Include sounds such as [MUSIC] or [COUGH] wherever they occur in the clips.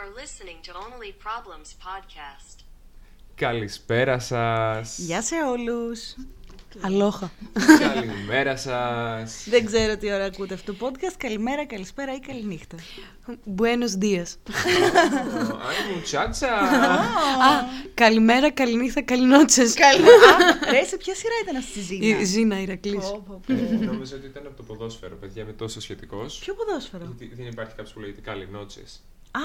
are listening to Only Problems podcast. Καλησπέρα σας. Γεια σε όλους. Αλόχα. Καλημέρα σας. [LAUGHS] Δεν ξέρω τι ώρα ακούτε αυτό το podcast. Καλημέρα, καλησπέρα ή καληνύχτα. Buenos dias. Άι μου τσάτσα. Α, καλημέρα, καληνύχτα, καληνότσες. Καλή. Α, ρε, σε ποια σειρά ήταν αυτή η Η Ζήνα. Ζήνα Ηρακλής. Πω, πω, πω. Ε, Νόμιζα ότι ήταν από το ποδόσφαιρο, παιδιά, με τόσο σχετικός. Ποιο ποδόσφαιρο; Γιατί δεν υπάρχει κάποιος που λέγεται Καλινότσες. Α,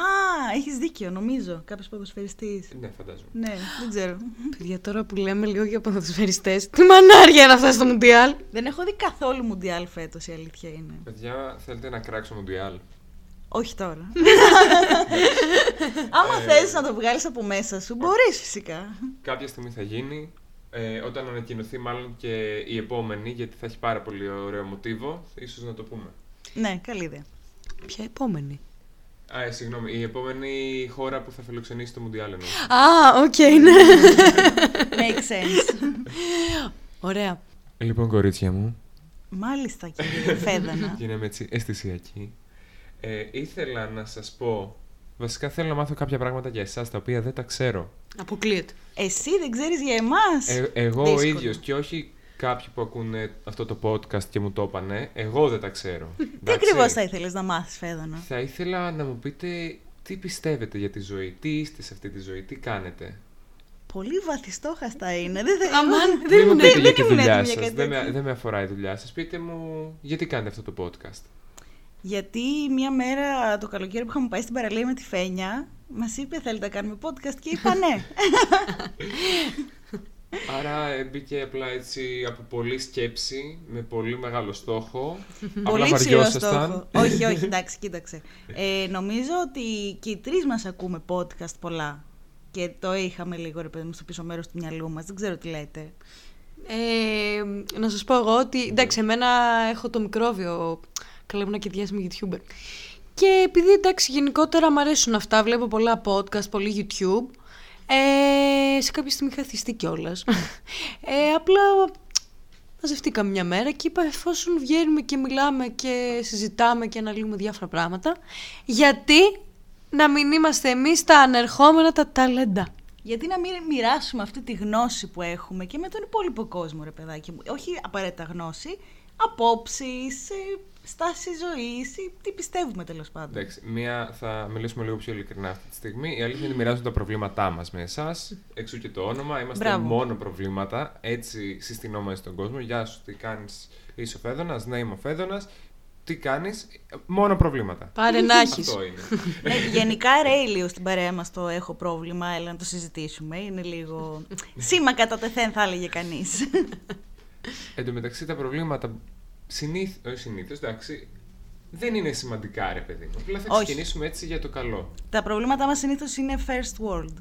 έχεις δίκιο, νομίζω. Κάποιος ποδοσφαιριστής. Ναι, φαντάζομαι. Ναι, δεν ξέρω. Παιδιά, τώρα που λέμε λίγο για ποδοσφαιριστές, τι μανάρια είναι αυτά στο Μουντιάλ; Δεν έχω δει καθόλου Μουντιάλ φέτος, η αλήθεια είναι. Παιδιά, θέλετε να κράξω Μουντιάλ; Όχι τώρα. [LAUGHS] Άμα θες να το βγάλεις από μέσα σου, μπορείς φυσικά. Κάποια στιγμή θα γίνει. Ε, όταν ανακοινωθεί μάλλον και η επόμενη, γιατί θα έχει πάρα πολύ ωραίο μοτίβο, ίσως να το πούμε. Ναι, καλή ιδέα. Ποια επόμενη; Α, ε, συγγνώμη, η επόμενη χώρα που θα φιλοξενήσει το Μουντιάλ εννοώ. Α, οκ, ναι. Makes sense. Ωραία. Λοιπόν, κορίτσια μου, Μάλιστα, κύριε Φέδανα. γίναμε έτσι αισθησιακοί. Ε, ήθελα να σας πω, βασικά θέλω να μάθω κάποια πράγματα για εσάς, τα οποία δεν τα ξέρω. Αποκλείεται. Εσύ δεν ξέρεις για εμάς; Ε, εγώ ο Δύσκολο. ίδιος και όχι κάποιοι που ακούνε αυτό το podcast και μου το είπανε, εγώ δεν τα ξέρω. Τι Εντάξει; ακριβώς θα ήθελες να μάθεις, Φέδανα. Θα ήθελα να μου πείτε τι πιστεύετε για τη ζωή, τι είστε σε αυτή τη ζωή, τι κάνετε; Πολύ βαθιστόχαστα είναι. Δεν θα... Αμάν, Δεν μου δεν πείτε δεν για τη ήμουν δουλειά έτοιμη για σας, κάτι δεν με, τέτοιο. δεν με αφορά η δουλειά σας. Πείτε μου γιατί κάνετε αυτό το podcast; Γιατί μία μέρα το καλοκαίρι που είχαμε πάει στην παραλία με τη Φένια, μας είπε θέλετε να κάνουμε podcast και είπα ναι. [LAUGHS] Άρα ε, μπήκε απλά έτσι από πολλή σκέψη, με πολύ μεγάλο στόχο. [LAUGHS] απλά Πολύ ψηλό βαριόσασταν. στόχο. όχι, όχι, [LAUGHS] εντάξει, κοίταξε. Ε, νομίζω ότι και οι τρεις μας ακούμε podcast πολλά. Και το είχαμε λίγο, ρε παιδί μου, στο πίσω μέρος του μυαλού μας. Δεν ξέρω τι λέτε. Ε, να σας πω εγώ ότι, εντάξει, εμένα έχω το μικρόβιο, καλά ήμουν και διάσημη YouTuber. Και επειδή, εντάξει, γενικότερα μου αρέσουν αυτά, βλέπω πολλά podcast, πολύ YouTube, ε, σε κάποια στιγμή είχα θυστεί κιόλας. [LAUGHS] Ε, απλά μαζευτήκαμε μια μέρα και είπα εφόσον βγαίνουμε και μιλάμε και συζητάμε και αναλύουμε διάφορα πράγματα, γιατί να μην είμαστε εμείς τα ανερχόμενα τα ταλέντα; Γιατί να μην μοιράσουμε αυτή τη γνώση που έχουμε και με τον υπόλοιπο κόσμο, ρε παιδάκι μου. Όχι απαραίτητα γνώση, απόψεις, ε, στάση ζωής, ή τι πιστεύουμε τέλος πάντων. Εντάξει, μία, θα μιλήσουμε λίγο πιο ειλικρινά αυτή τη στιγμή. Η αλήθεια είναι ότι μοιράζονται τα προβλήματά μας με εσάς. Εξού και το όνομα. Είμαστε Μπράβο. μόνο προβλήματα. Έτσι συστηνόμαστε στον κόσμο. Γεια σου, τι κάνεις, είσαι ο Φέδωνας. Ναι, είμαι ο Φέδωνας. Τι κάνεις, μόνο προβλήματα. Πάρε να έχεις. Αυτό είναι. [LAUGHS] Ναι, γενικά ρε λίγο στην παρέα μας το έχω πρόβλημα, έλα να το συζητήσουμε. Είναι λίγο [LAUGHS] σήμα κατά τεθέν θα έλεγε κανείς. Εν τω μεταξύ τα προβλήματα συνήθω, όχι συνήθως, εντάξει, δεν είναι σημαντικά, ρε παιδί μου. Απλά θα Όχι. ξεκινήσουμε έτσι για το καλό. Τα προβλήματά μας συνήθως είναι first world.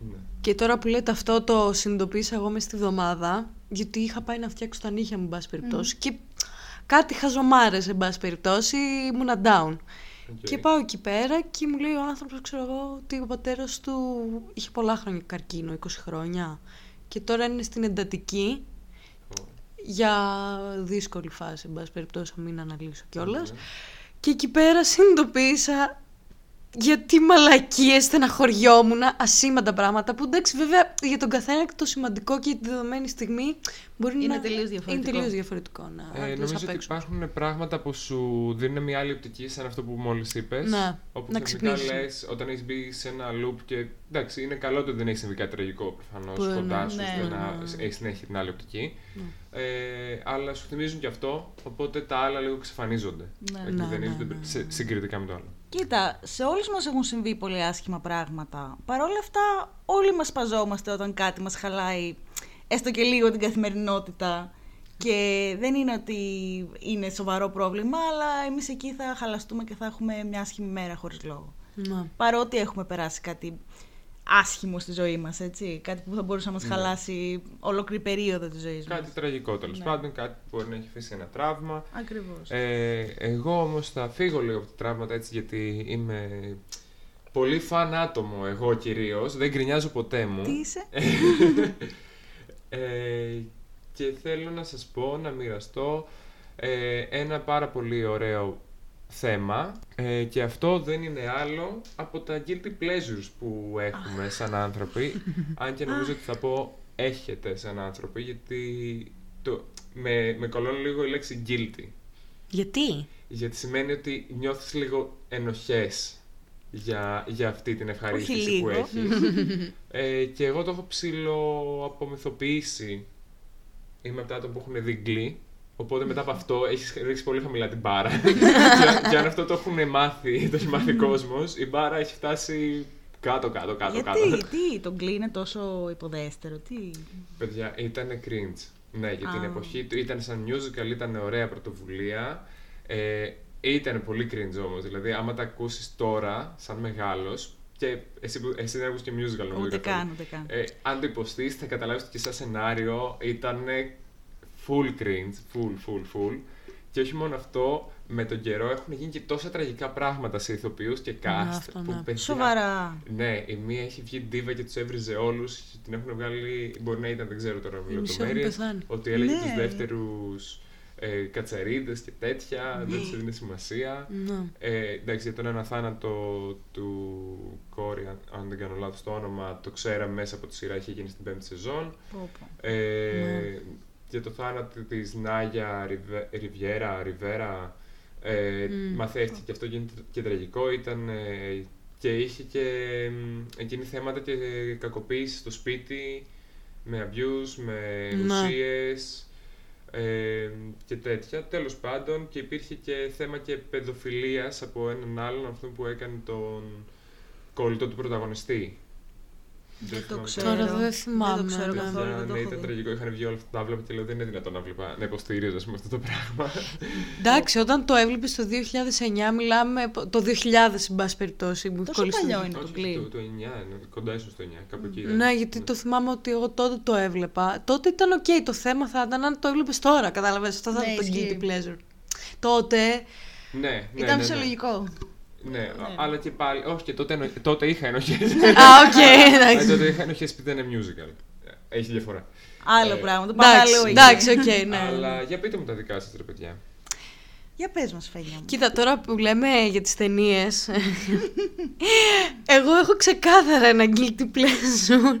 Ναι. Και τώρα που λέτε αυτό το συνειδητοποίησα εγώ μέσα στη βδομάδα, γιατί είχα πάει να φτιάξω τα νύχια μου, εν πάση περιπτώσει, και κάτι χαζομάρες, εν πάση περιπτώσει, ήμουνα down. Οκ. Και πάω εκεί πέρα και μου λέει ο άνθρωπος, ξέρω εγώ, ότι ο πατέρας του είχε πολλά χρόνια καρκίνο, 20 χρόνια. Και τώρα είναι στην εντατική Ω, για δύσκολη φάση, εν πάση περιπτώσει, να μην αναλύσω κιόλας. ναι. Και εκεί πέρα [LAUGHS] συνειδητοποίησα γιατί μαλακίες στεναχωριόμουν, ασήμαντα πράγματα που εντάξει, βέβαια για τον καθένα το σημαντικό και τη δεδομένη στιγμή μπορεί Είναι να. τελείως διαφορετικό. Είναι τελείως διαφορετικό να Ε, δεις νομίζω απ' ότι έξω. υπάρχουν πράγματα που σου δίνουν μια άλλη οπτική σαν αυτό που μόλις είπες. Ναι, όπου να ξαφνικά ξυπνήσεις. λες όταν έχεις μπει σε ένα loop και εντάξει, είναι καλό ότι δεν έχεις συμβεί κάτι τραγικό προφανώς Που είναι, κοντά σου, ναι, ώστε ναι, να ναι. έχεις συνέχεια την άλλη οπτική. Ναι. Ε, αλλά σου θυμίζουν και αυτό, οπότε τα άλλα λίγο εξαφανίζονται. Ναι. Ε, Ναι, εκμηδενίζονται ναι, ναι, σε- συγκριτικά με το άλλο. Κοίτα, σε όλους μας έχουν συμβεί πολύ άσχημα πράγματα. Παρ' όλα αυτά, όλοι μας σπαζόμαστε όταν κάτι μας χαλάει έστω και λίγο την καθημερινότητα. Και δεν είναι ότι είναι σοβαρό πρόβλημα, αλλά εμείς εκεί θα χαλαστούμε και θα έχουμε μια άσχημη μέρα χωρίς λόγο. Ναι. Παρότι έχουμε περάσει κάτι άσχημο στη ζωή μας, έτσι. Κάτι που θα μπορούσε να μας Ναι. χαλάσει ολόκληρη περίοδο της ζωής μας. Κάτι τραγικό τέλος Ναι. πάντων, κάτι που μπορεί να έχει αφήσει ένα τραύμα. Ακριβώς. Ε, εγώ όμως θα φύγω λίγο από τα τραύματα έτσι γιατί είμαι πολύ φαν άτομο εγώ κυρίως, δεν γκρινιάζω ποτέ μου. Τι είσαι; Ε, και θέλω να σας πω, να μοιραστώ ε, ένα πάρα πολύ ωραίο θέμα ε, και αυτό δεν είναι άλλο από τα guilty pleasures που έχουμε σαν άνθρωποι. αν και νομίζω ότι θα πω έχετε σαν άνθρωποι γιατί το, με, με κολώνει λίγο η λέξη guilty. Γιατί; Γιατί σημαίνει ότι νιώθεις λίγο ενοχές για, για αυτή την ευχαρίστηση που λίγο. έχεις. [LAUGHS] ε, και εγώ το έχω ψηλο απομυθοποιήσει. Είμαι από τα άτομα που έχουν δει Glee, Οπότε μετά από αυτό έχεις ρίξει πολύ χαμηλά την μπάρα. [LAUGHS] και, και αν αυτό το έχουν μάθει, το έχει μάθει ο κόσμος, η μπάρα έχει φτάσει κάτω, κάτω, κάτω, κάτω. Γιατί, τι, το Glee είναι τόσο υποδέστερο, τι... Παιδιά, ήταν cringe. Ναι, για την Α. εποχή του ήταν σαν musical, ήταν ωραία πρωτοβουλία. Ε, ήταν πολύ cringe όμως, δηλαδή άμα τα ακούσεις τώρα, σαν μεγάλος, και εσύ, που- εσύ δεν ακούς και musical νομίζω Ούτε καθόλου. καν, ούτε καν. Ε, αν το υποστείς θα καταλάβεις ότι και σαν σενάριο ήταν full cringe, full, full, full. Και όχι μόνο αυτό, με τον καιρό έχουν γίνει και τόσα τραγικά πράγματα σε ηθοποιούς και cast. αυτό, που, ναι. παιδιά, Σοβαρά. ναι, η μία έχει βγει ντίβα και τους έβριζε όλους. Την έχουν βγάλει. Μπορεί να ήταν, δεν ξέρω τώρα με Οι μισοί έχουν λεπτομέρειες. πεθάνει. Ότι έλεγε Ναι. τους δεύτερους ε, κατσαρίδες και τέτοια. Δεν τους έδινε σημασία. Ναι. Ε, εντάξει, για τον ένα θάνατο του Κόρη, αν- αν δεν κάνω λάθος το όνομα, το ξέραμε μέσα από τη σειρά, είχε γίνει στην πέμπτη σεζόν. Πω, πω. Ε, Ναι. Για το θάνατο της Νάγια Ριβε- Ριβιέρα, Ριβέρα, ε, Μμ. μαθαίθηκε και αυτό γίνεται και τραγικό. Ήταν, ε, και είχε και μ, εκείνη θέματα και κακοποίησης στο σπίτι, με abuse, με Ναι. ουσίες ε, και τέτοια. Τέλος πάντων και υπήρχε και θέμα και παιδοφιλίας από έναν άλλον, αυτό που έκανε τον κολλητό του πρωταγωνιστή. Δεν το θυμάμαι ξέρω. Τώρα δεν θυμάμαι, Δεν το ξέρω ναι. καθόλου, για, δεν το ναι, έχω ήταν δει. τραγικό. Είχαν βγει όλα αυτά τα βλέπα και λέω δεν είναι δυνατόν να, βλέπα, να υποστηρίζω ας πούμε, αυτό το πράγμα. Εντάξει, όταν το έβλεπες το 2009, μιλάμε. Το 2000, εν πάση περιπτώσει. Μου έχει Τόσο κολλήσει. παλιό είναι το Όχι, Glee. το, το 9, είναι, κοντά ίσως το 9, κάπου εκεί. ήταν. Ναι, γιατί το θυμάμαι ότι εγώ τότε το έβλεπα. Τότε ήταν οκ, το θέμα θα ήταν αν το έβλεπες τώρα. Κατάλαβε. Αυτό θα Ναι, ήταν το ισχύει. guilty pleasure. Τότε. Ναι, ναι, Ήταν ναι, ναι. φυσιολογικό. Ναι, α- αλλά και πάλι. Όχι, και τότε, εννο- τότε είχα ενοχές. Α, οκ, εντάξει. τότε είχα ενοχές επειδή ήταν musical. Ε, Έχει διαφορά. Άλλο Ε, πράγμα, το Εντάξει, παράλληλο εντάξει, οκ, ναι. Αλλά για πείτε μου τα δικά σας, ρε παιδιά. Για πες μας, Φένια μου. Κοίτα, τώρα που λέμε για τις ταινίες. εγώ έχω ξεκάθαρα ένα guilty pleasure.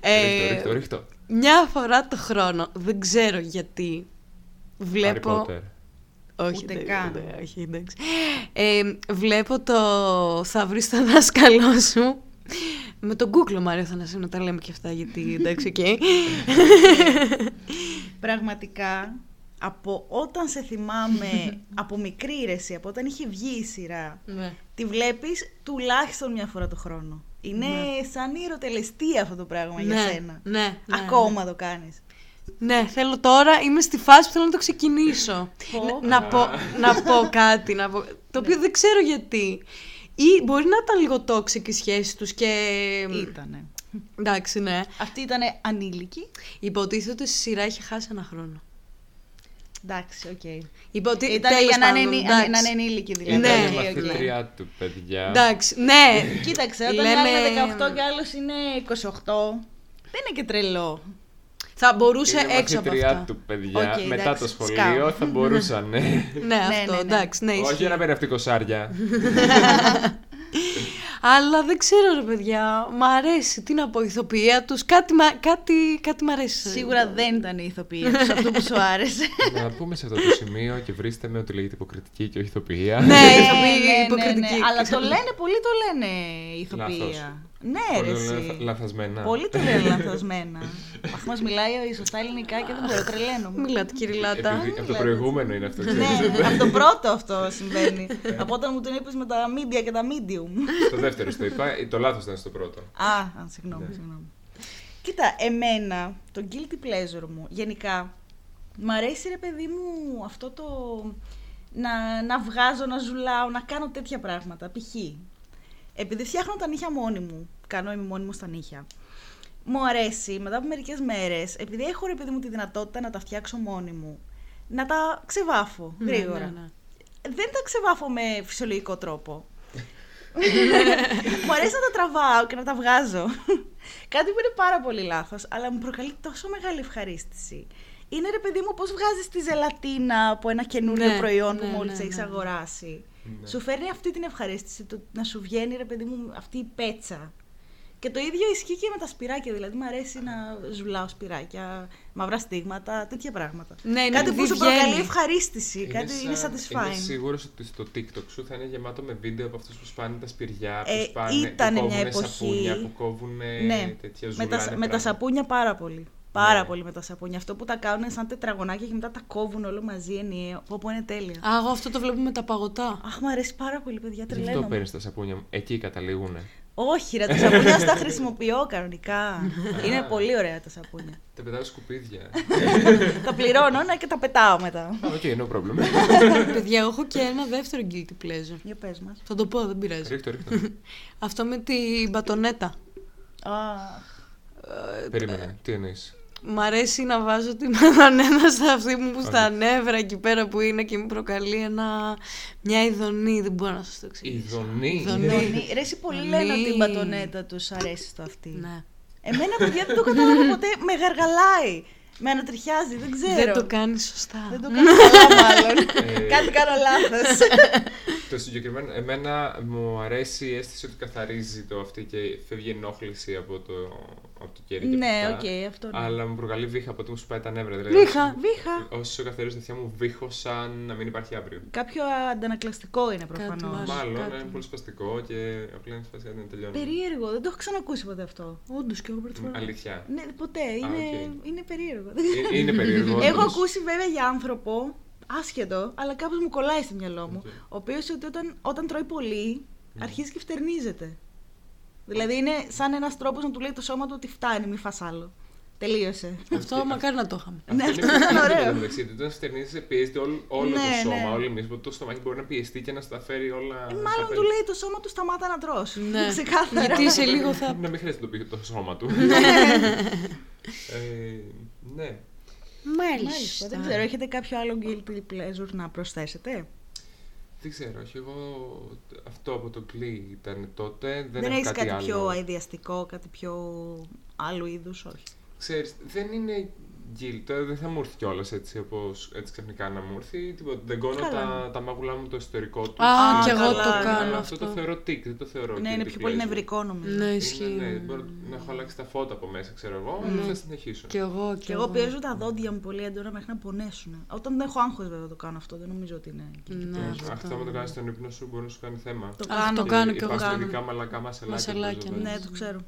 Ε, Ρίχ' το, ρίχ' το, ρίχ' το. Μια φορά το χρόνο, δεν ξέρω γιατί, Harry βλέπω... Potter. Όχι, Ούτε δεν- καν. δεν- όχι, εντάξει. Ε, βλέπω το «Θα βρεις το δάσκαλό σου». Με τον Google μου αρέσει να να τα λέμε και αυτά, γιατί εντάξει, οκ. Πραγματικά, από όταν σε θυμάμαι από μικρή ρε εσύ, από όταν είχε βγει η σειρά, Ναι. τη βλέπεις τουλάχιστον μια φορά το χρόνο. Είναι σαν ιεροτελεστία αυτό το πράγμα για Ναι, σένα. ναι, ναι, Ακόμα το κάνεις. Ναι, θέλω τώρα, είμαι στη φάση που θέλω να το ξεκινήσω. Πω. να, να πω, να πω κάτι, να πω, το οποίο δεν ξέρω γιατί. Ή μπορεί να ήταν λίγο toxic η σχέση τους και... Ήτανε. Εντάξει, ναι. Αυτή ήταν ανήλικη; Υποτίθεται ότι στη σειρά είχε χάσει ένα χρόνο. Εντάξει, οκ. Υποτι... Ήταν τέλος για να είναι, πάντων, ενή- εντάξει. να είναι ενήλικη δηλαδή. Ναι. Ήταν Οκ, η οκ. μαθήτριά του, παιδιά. Εντάξει, ναι. Κοίταξε, όταν Λέμε- Λέμε... είναι 18 και άλλος είναι 28, δεν είναι και τρελό. Θα μπορούσε Είναι έξω από μαθήτριά αυτά. του, παιδιά. Οκ, Μετά εντάξει, το σχολείο σκάω. θα μπορούσαν, [LAUGHS] ναι. Ναι, αυτό, ναι, ναι. εντάξει, ναι, ισχύει. Όχι να παίρνει αυτή κοσάρια. [LAUGHS] Αλλά δεν ξέρω ρε παιδιά, μ' αρέσει, τι να πω, η ηθοποιία τους, κάτι, μα- κάτι, κάτι μ' αρέσει. Σίγουρα δεν ήταν η ηθοποιία τους, αυτό που σου άρεσε. [LAUGHS] να πούμε σε αυτό το σημείο και βρίστε με ότι λέγεται υποκριτική και όχι ηθοποιία. Ναι, Ναι, ηθοποιή, ναι, ναι, υποκριτική. ναι, Αλλά το λένε, πολλοί το λένε η Λάθος. ηθοποιία. Ναι, Πολύ ρε λένε εσύ. λαθασμένα. Πολλοί το λένε [LAUGHS] λανθασμένα. Αχ, μας μιλάει η σωστά ελληνικά και δεν μπορώ, τρελαίνομαι. Μιλάτε κυριλάτα. Επειδή από το προηγούμενο είναι αυτό, Ναι, ξέρεις. από το [LAUGHS] πρώτο αυτό συμβαίνει. από όταν μου τον είπες με τα media και τα medium. Στο δεύτερο στο είπα, το λάθος ήταν στο πρώτο. Α, α, συγγνώμη, συγγνώμη. Κοίτα, εμένα, το guilty pleasure μου, γενικά, μ' αρέσει ρε παιδί μου αυτό το να, να βγάζω, να ζουλάω, να κάνω τέτοια πράγματα. Π.χ. Επειδή φτιάχνω τα νύχια μόνη μου, κάνω είμαι μόνη μου στα νύχια, μου αρέσει μετά από μερικές μέρες, επειδή έχω ρε παιδί μου τη δυνατότητα να τα φτιάξω μόνη μου, να τα ξεβάφω Ναι, γρήγορα. ναι, ναι. Δεν τα ξεβάφω με φυσιολογικό τρόπο. [LAUGHS] μου αρέσει να τα τραβάω και να τα βγάζω. [LAUGHS] Κάτι που είναι πάρα πολύ λάθος, αλλά μου προκαλεί τόσο μεγάλη ευχαρίστηση. είναι ρε παιδί μου πώς βγάζεις τη ζελατίνα από ένα καινούριο Ναι, προϊόν ναι, που μόλις ναι, έχεις ναι. αγοράσει. Ναι. Σου φέρνει αυτή την ευχαρίστηση, το, να σου βγαίνει ρε παιδί μου αυτή η πέτσα. Και το ίδιο ισχύει και με τα σπυράκια. Δηλαδή, μου αρέσει να ζουλάω σπυράκια, μαύρα στίγματα, τέτοια πράγματα. Ναι, είναι κάτι επειδή που σου βγαίνει. προκαλεί ευχαρίστηση, κάτι είναι σαν- satisfying. Είμαι σίγουρος ότι στο TikTok σου θα είναι γεμάτο με βίντεο από αυτούς που σπάνε τα σπηριά, που Ε, σπάνε, ήτανε που μια κόβουνε εποχή- σαπούνια, που κόβουν ναι, τέτοια με ζουλάνε τα, με τα πράγματα. σαπούνια πάρα πολύ. Πάρα Ναι. πολύ με τα σαπούνια. Αυτό που τα κάνουν σαν τετραγωνάκια και μετά τα κόβουν όλο μαζί ενιαίο. Όπου είναι τέλεια. Α, εγώ αυτό το βλέπω με τα παγωτά. Αχ, μου αρέσει πάρα πολύ, παιδιά. Γι' αυτό Τρελαίνομαι. παίρνεις τα σαπούνια μου. Εκεί καταλήγουνε. Όχι, ρε, τα σαπούνια σου τα χρησιμοποιώ κανονικά. είναι πολύ ωραία τα σαπούνια. Τα πετάω σκουπίδια. τα πληρώνω ναι, και τα πετάω μετά. Α, Ok, no problem. Παιδιά, εγώ έχω και ένα δεύτερο guilty pleasure. Για πες μας. Θα το πω, δεν πειράζει. ρίχ' το, ρίχ' το. Αυτό με την μπατονέτα. Αχ. Περίμενε, τι εννοείς; Μ' αρέσει να βάζω τη μπατονέτα στα αυτή μου στα Όχι. νεύρα εκεί πέρα που είναι και μου προκαλεί ένα... μια ειδονή. Δεν μπορώ να σας το εξηγήσω. Ειδονή. Ειδονή. Νονί. Ρε, εσύ πολλοί λένε ότι η Ναι. μπατονέτα τους αρέσει στο αυτή. Ναι. Εμένα, παιδιά, δεν το κατάλαβα ποτέ. Με γαργαλάει. Με ανατριχιάζει, δεν ξέρω. Δεν το κάνει σωστά. Δεν το κάνω καλά, μάλλον. Ε, Κάτι κάνω λάθος. [LAUGHS] Το συγκεκριμένο, εμένα μου αρέσει η αίσθηση ότι καθαρίζει το αυτή και φεύγει ενόχληση από το, από το κερί και ναι, αυτά. οκ, αυτό ναι. Αλλά μου προκαλεί βήχα από ότι μου σπάει τα νεύρα. Δηλαδή, Βήχα. Βήχα. Όσο καθαρίζω τα αυτιά μου, βήχω σαν να μην υπάρχει αύριο. Κάποιο αντανακλαστικό είναι προφανώς. μάλλον. Μάλλον κάτι. είναι πολύ σπαστικό και απλά είναι σπαστικά να τελειώνει. Περίεργο, δεν το έχω ξανακούσει ποτέ αυτό. Όντως και εγώ πρώτη φορά. Αλήθεια. Ναι, ποτέ. Είναι, οκ. είναι περίεργο. Ε, Είναι περίεργο. [LAUGHS] Έχω όντως. ακούσει βέβαια για άνθρωπο, άσχετο, αλλά κάπως μου κολλάει στο μυαλό μου, Οκ. ο οποίος ότι όταν, όταν τρώει πολύ, αρχίζει και φτερνίζεται. Δηλαδή είναι σαν ένας τρόπος να του λέει το σώμα του ότι φτάνει, μη φας άλλο. Τελείωσε. Αυτό μακάρι να το είχαμε. Ναι, Αυτό αυτό ήταν είναι ωραίο. μεταξύ, γιατί όταν φτερνίζεσαι πιέζεται όλο, όλο Ναι, το σώμα, ναι. όλη η μύτη. Οπότε το στομάχι μπορεί να πιεστεί και να στα φέρει όλα. Ε, στα μάλλον φέρει. του λέει το σώμα του σταμάτα να τρως. Ναι. Ξεκάθαρα. Γιατί σε λίγο θα. Να μην χρειάζεται να το πει το σώμα του. ε, ναι. Μάλιστα, δεν ξέρω, έχετε κάποιο άλλο guilty pleasure να προσθέσετε; Δεν ξέρω, όχι. Εγώ αυτό από το κλί ήταν τότε. Δεν, Δεν, έχω έχεις κάτι, κάτι, άλλο. πιο αειδιαστικό, κάτι πιο άλλου είδους, όχι. Ξέρεις, δεν είναι guilt. Τώρα δεν θα μου έρθει κιόλας έτσι, όπως, έτσι ξαφνικά να μου έρθει. Τίποτα. Δεν κόνω Καλά. τα, τα μάγουλά μου το εσωτερικό τους. Α, Α, κι εγώ καλά, το ναι. κάνω αυτό. αυτό. το θεωρώ tick, δεν το θεωρώ Ναι, είναι guilty πιο πολύ pleasure. νευρικό νομίζω. Ναι, Είναι, ισχύει. ναι, μπορώ να έχω αλλάξει τα φώτα από μέσα, ξέρω εγώ, Ναι. mm. θα συνεχίσω. Κι εγώ, κι Και εγώ πιέζω τα δόντια μου πολύ έντονα μέχρι να πονέσουν. Όταν δεν έχω άγχος βέβαια το κάνω αυτό, δεν νομίζω ότι είναι. guilty Ναι, pleasure. Αχ, αυτό με το κάνεις στον ύπνο σου μπορεί να σου κάνει θέμα. Το Αχ, κάνω. το κάνω κι εγώ. Υπάρχουν κάνω. ειδικά μαλακά μασελάκια. Μασελάκια, που ναι. Ναι, το ξέρω.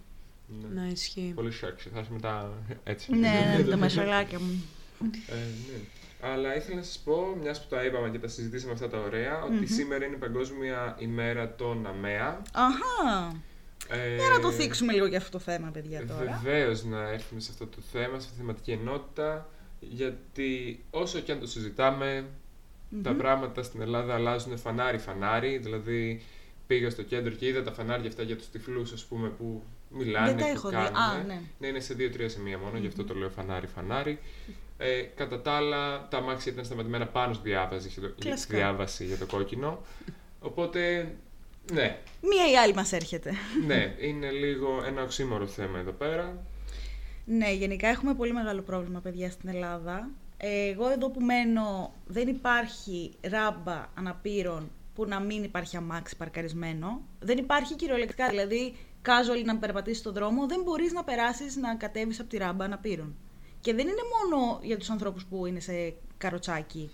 Ναι. Ναι, ισχύει. Πολύ sexy, θα είσαι μετά έτσι. ναι, [LAUGHS] ναι, τα μεσολάκια μου. Ε, ναι. Αλλά ήθελα να σας πω, μιας που τα είπαμε και τα συζητήσαμε αυτά τα ωραία, ότι σήμερα είναι η Παγκόσμια ημέρα των ΑΜΕΑ. Αχά. Ε, Για να το θίξουμε λίγο και αυτό το θέμα, παιδιά τώρα. Βεβαίως να έρθουμε σε αυτό το θέμα, σε αυτή τη θεματική ενότητα, γιατί όσο και αν το συζητάμε, τα πράγματα στην Ελλάδα αλλάζουν φανάρι-φανάρι. Δηλαδή, πήγα στο κέντρο και είδα τα φανάρια αυτά για τους τυφλούς, ας πούμε, που μιλάνε. Δεν τα που έχω δει. κάνουν. Α, ναι. Ναι, είναι σε δύο-τρία σημεία μόνο, γι' αυτό το λέω φανάρι-φανάρι. Ε, κατά τα άλλα, τα αμάξια ήταν σταματημένα πάνω στη διάβαση, για το, για τη Κλασικά. διάβαση για το κόκκινο. Οπότε, ναι, Μία ή άλλη μας έρχεται. ναι, είναι λίγο ένα οξύμορο θέμα εδώ πέρα. Ναι, γενικά έχουμε πολύ μεγάλο πρόβλημα, παιδιά, στην Ελλάδα. Ε, Εγώ εδώ που μένω δεν υπάρχει ράμπα αναπήρων που να μην υπάρχει αμάξι παρκαρισμένο. Δεν υπάρχει κυριολεκτικά, δηλαδή casual να περπατήσει στον δρόμο, δεν μπορείς να περάσεις να κατέβεις από τη ράμπα αναπήρων. Και δεν είναι μόνο για τους ανθρώπους που είναι σε καροτσάκι.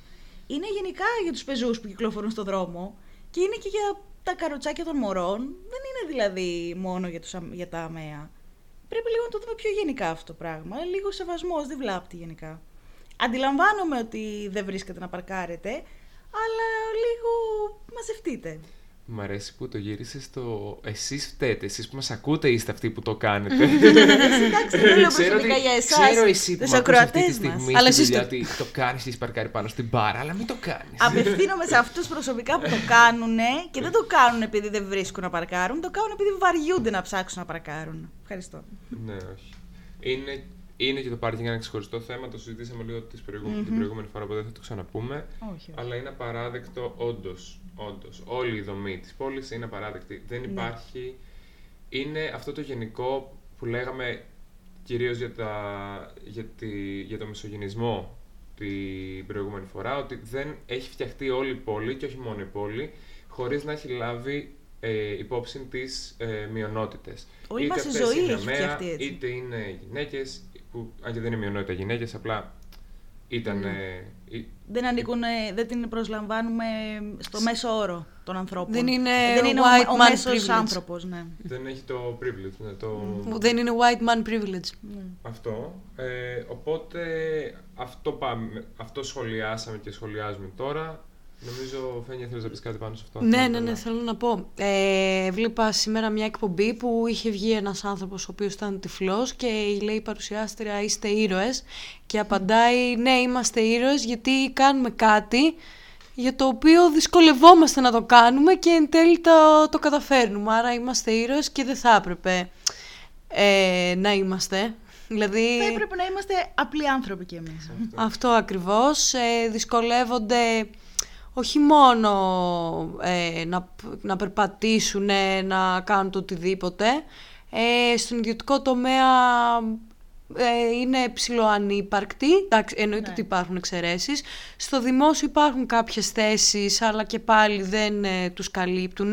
Είναι γενικά για τους πεζούς που κυκλοφορούν στον δρόμο και είναι και για τα καροτσάκια των μωρών. Δεν είναι δηλαδή μόνο για, τους, αμ- για τα αμαία. Πρέπει λίγο να το δούμε πιο γενικά αυτό το πράγμα. Ε, Λίγο σεβασμό, δεν βλάπτει γενικά. Αντιλαμβάνομαι ότι δεν βρίσκεται να παρκάρετε, αλλά λίγο μαζευτείτε. Μ' αρέσει που το γύρισες στο εσείς φταίτε. Εσείς που μας ακούτε είστε αυτοί που το κάνετε. Εσύ, [LAUGHS] εντάξει, δεν λέω Ξέρω προσωπικά ότι- για εσάς. Ξέρω εσύ που τους μ' ακούς αυτή τη ακροατές στιγμή μας. Αλλά στη εσείς δουλειά το- ότι το κάνεις, έχει παρκάρει πάνω στην μπάρα, αλλά μην το κάνεις. Απευθύνομαι σε αυτούς προσωπικά που το κάνουν και δεν το κάνουν επειδή δεν βρίσκουν να παρκάρουν, το κάνουν επειδή βαριούνται να ψάξουν να παρκάρουν. Ευχαριστώ. ναι, όχι. Είναι, είναι και το πάρκινγκ ένα ξεχωριστό θέμα. Το συζητήσαμε λίγο τις προηγου- την προηγούμενη φορά, οπότε δεν θα το ξαναπούμε. Όχι. Αλλά είναι απαράδεκτο, όντως. Όντως. Όλη η δομή της πόλης είναι απαράδεκτη. Δεν υπάρχει. Είναι αυτό το γενικό που λέγαμε κυρίως για, τα, για, τη, για το μισογενισμό την προηγούμενη φορά, ότι δεν έχει φτιαχτεί όλη η πόλη και όχι μόνο η πόλη, χωρίς να έχει λάβει ε, υπόψη τις ε, μειονότητες. Όλη Είτε μας η αυτές ζωή είναι έχει αμαία, φτιαχτεί έτσι. Είτε είναι γυναίκες, που, αν και δεν είναι μειονότητα γυναίκες, απλά ήταν... Ναι. ε, ε, Δεν ανήκουν, ε, δεν την προσλαμβάνουμε στο μέσο όρο των ανθρώπων. Δεν είναι δεν είναι ο, white ο man μέσος privilege. άνθρωπος, ναι. δεν έχει το privilege, ναι, το... Που Δεν είναι white man privilege. ναι. Αυτό. Ε, οπότε αυτό, πάμε, αυτό σχολιάσαμε και σχολιάζουμε τώρα. Νομίζω, Φένια, θέλεις να πεις κάτι πάνω σε αυτό; Ναι, Θυμάμαι ναι, ναι, καλά. θέλω να πω. Ε, βλέπα σήμερα μια εκπομπή που είχε βγει ένας άνθρωπος ο οποίος ήταν τυφλός και λέει η παρουσιάστρια είστε ήρωες και απαντάει ναι είμαστε ήρωες γιατί κάνουμε κάτι για το οποίο δυσκολευόμαστε να το κάνουμε και εν τέλει το, το καταφέρνουμε. Άρα είμαστε ήρωες και δεν θα έπρεπε ε, να είμαστε. Δηλαδή... Θα έπρεπε να είμαστε απλοί άνθρωποι κι εμείς. Αυτό ακριβώς. Ε, δυσκολεύονται όχι μόνο ε, να, να περπατήσουν, ε, να κάνουν το οτιδήποτε. Ε, στον ιδιωτικό τομέα ε, είναι ψηλοανύπαρκτοι. Εντάξει, εννοείται Ναι. ότι υπάρχουν εξαιρέσεις. Στο δημόσιο υπάρχουν κάποιες θέσεις, αλλά και πάλι δεν ε, τους καλύπτουν.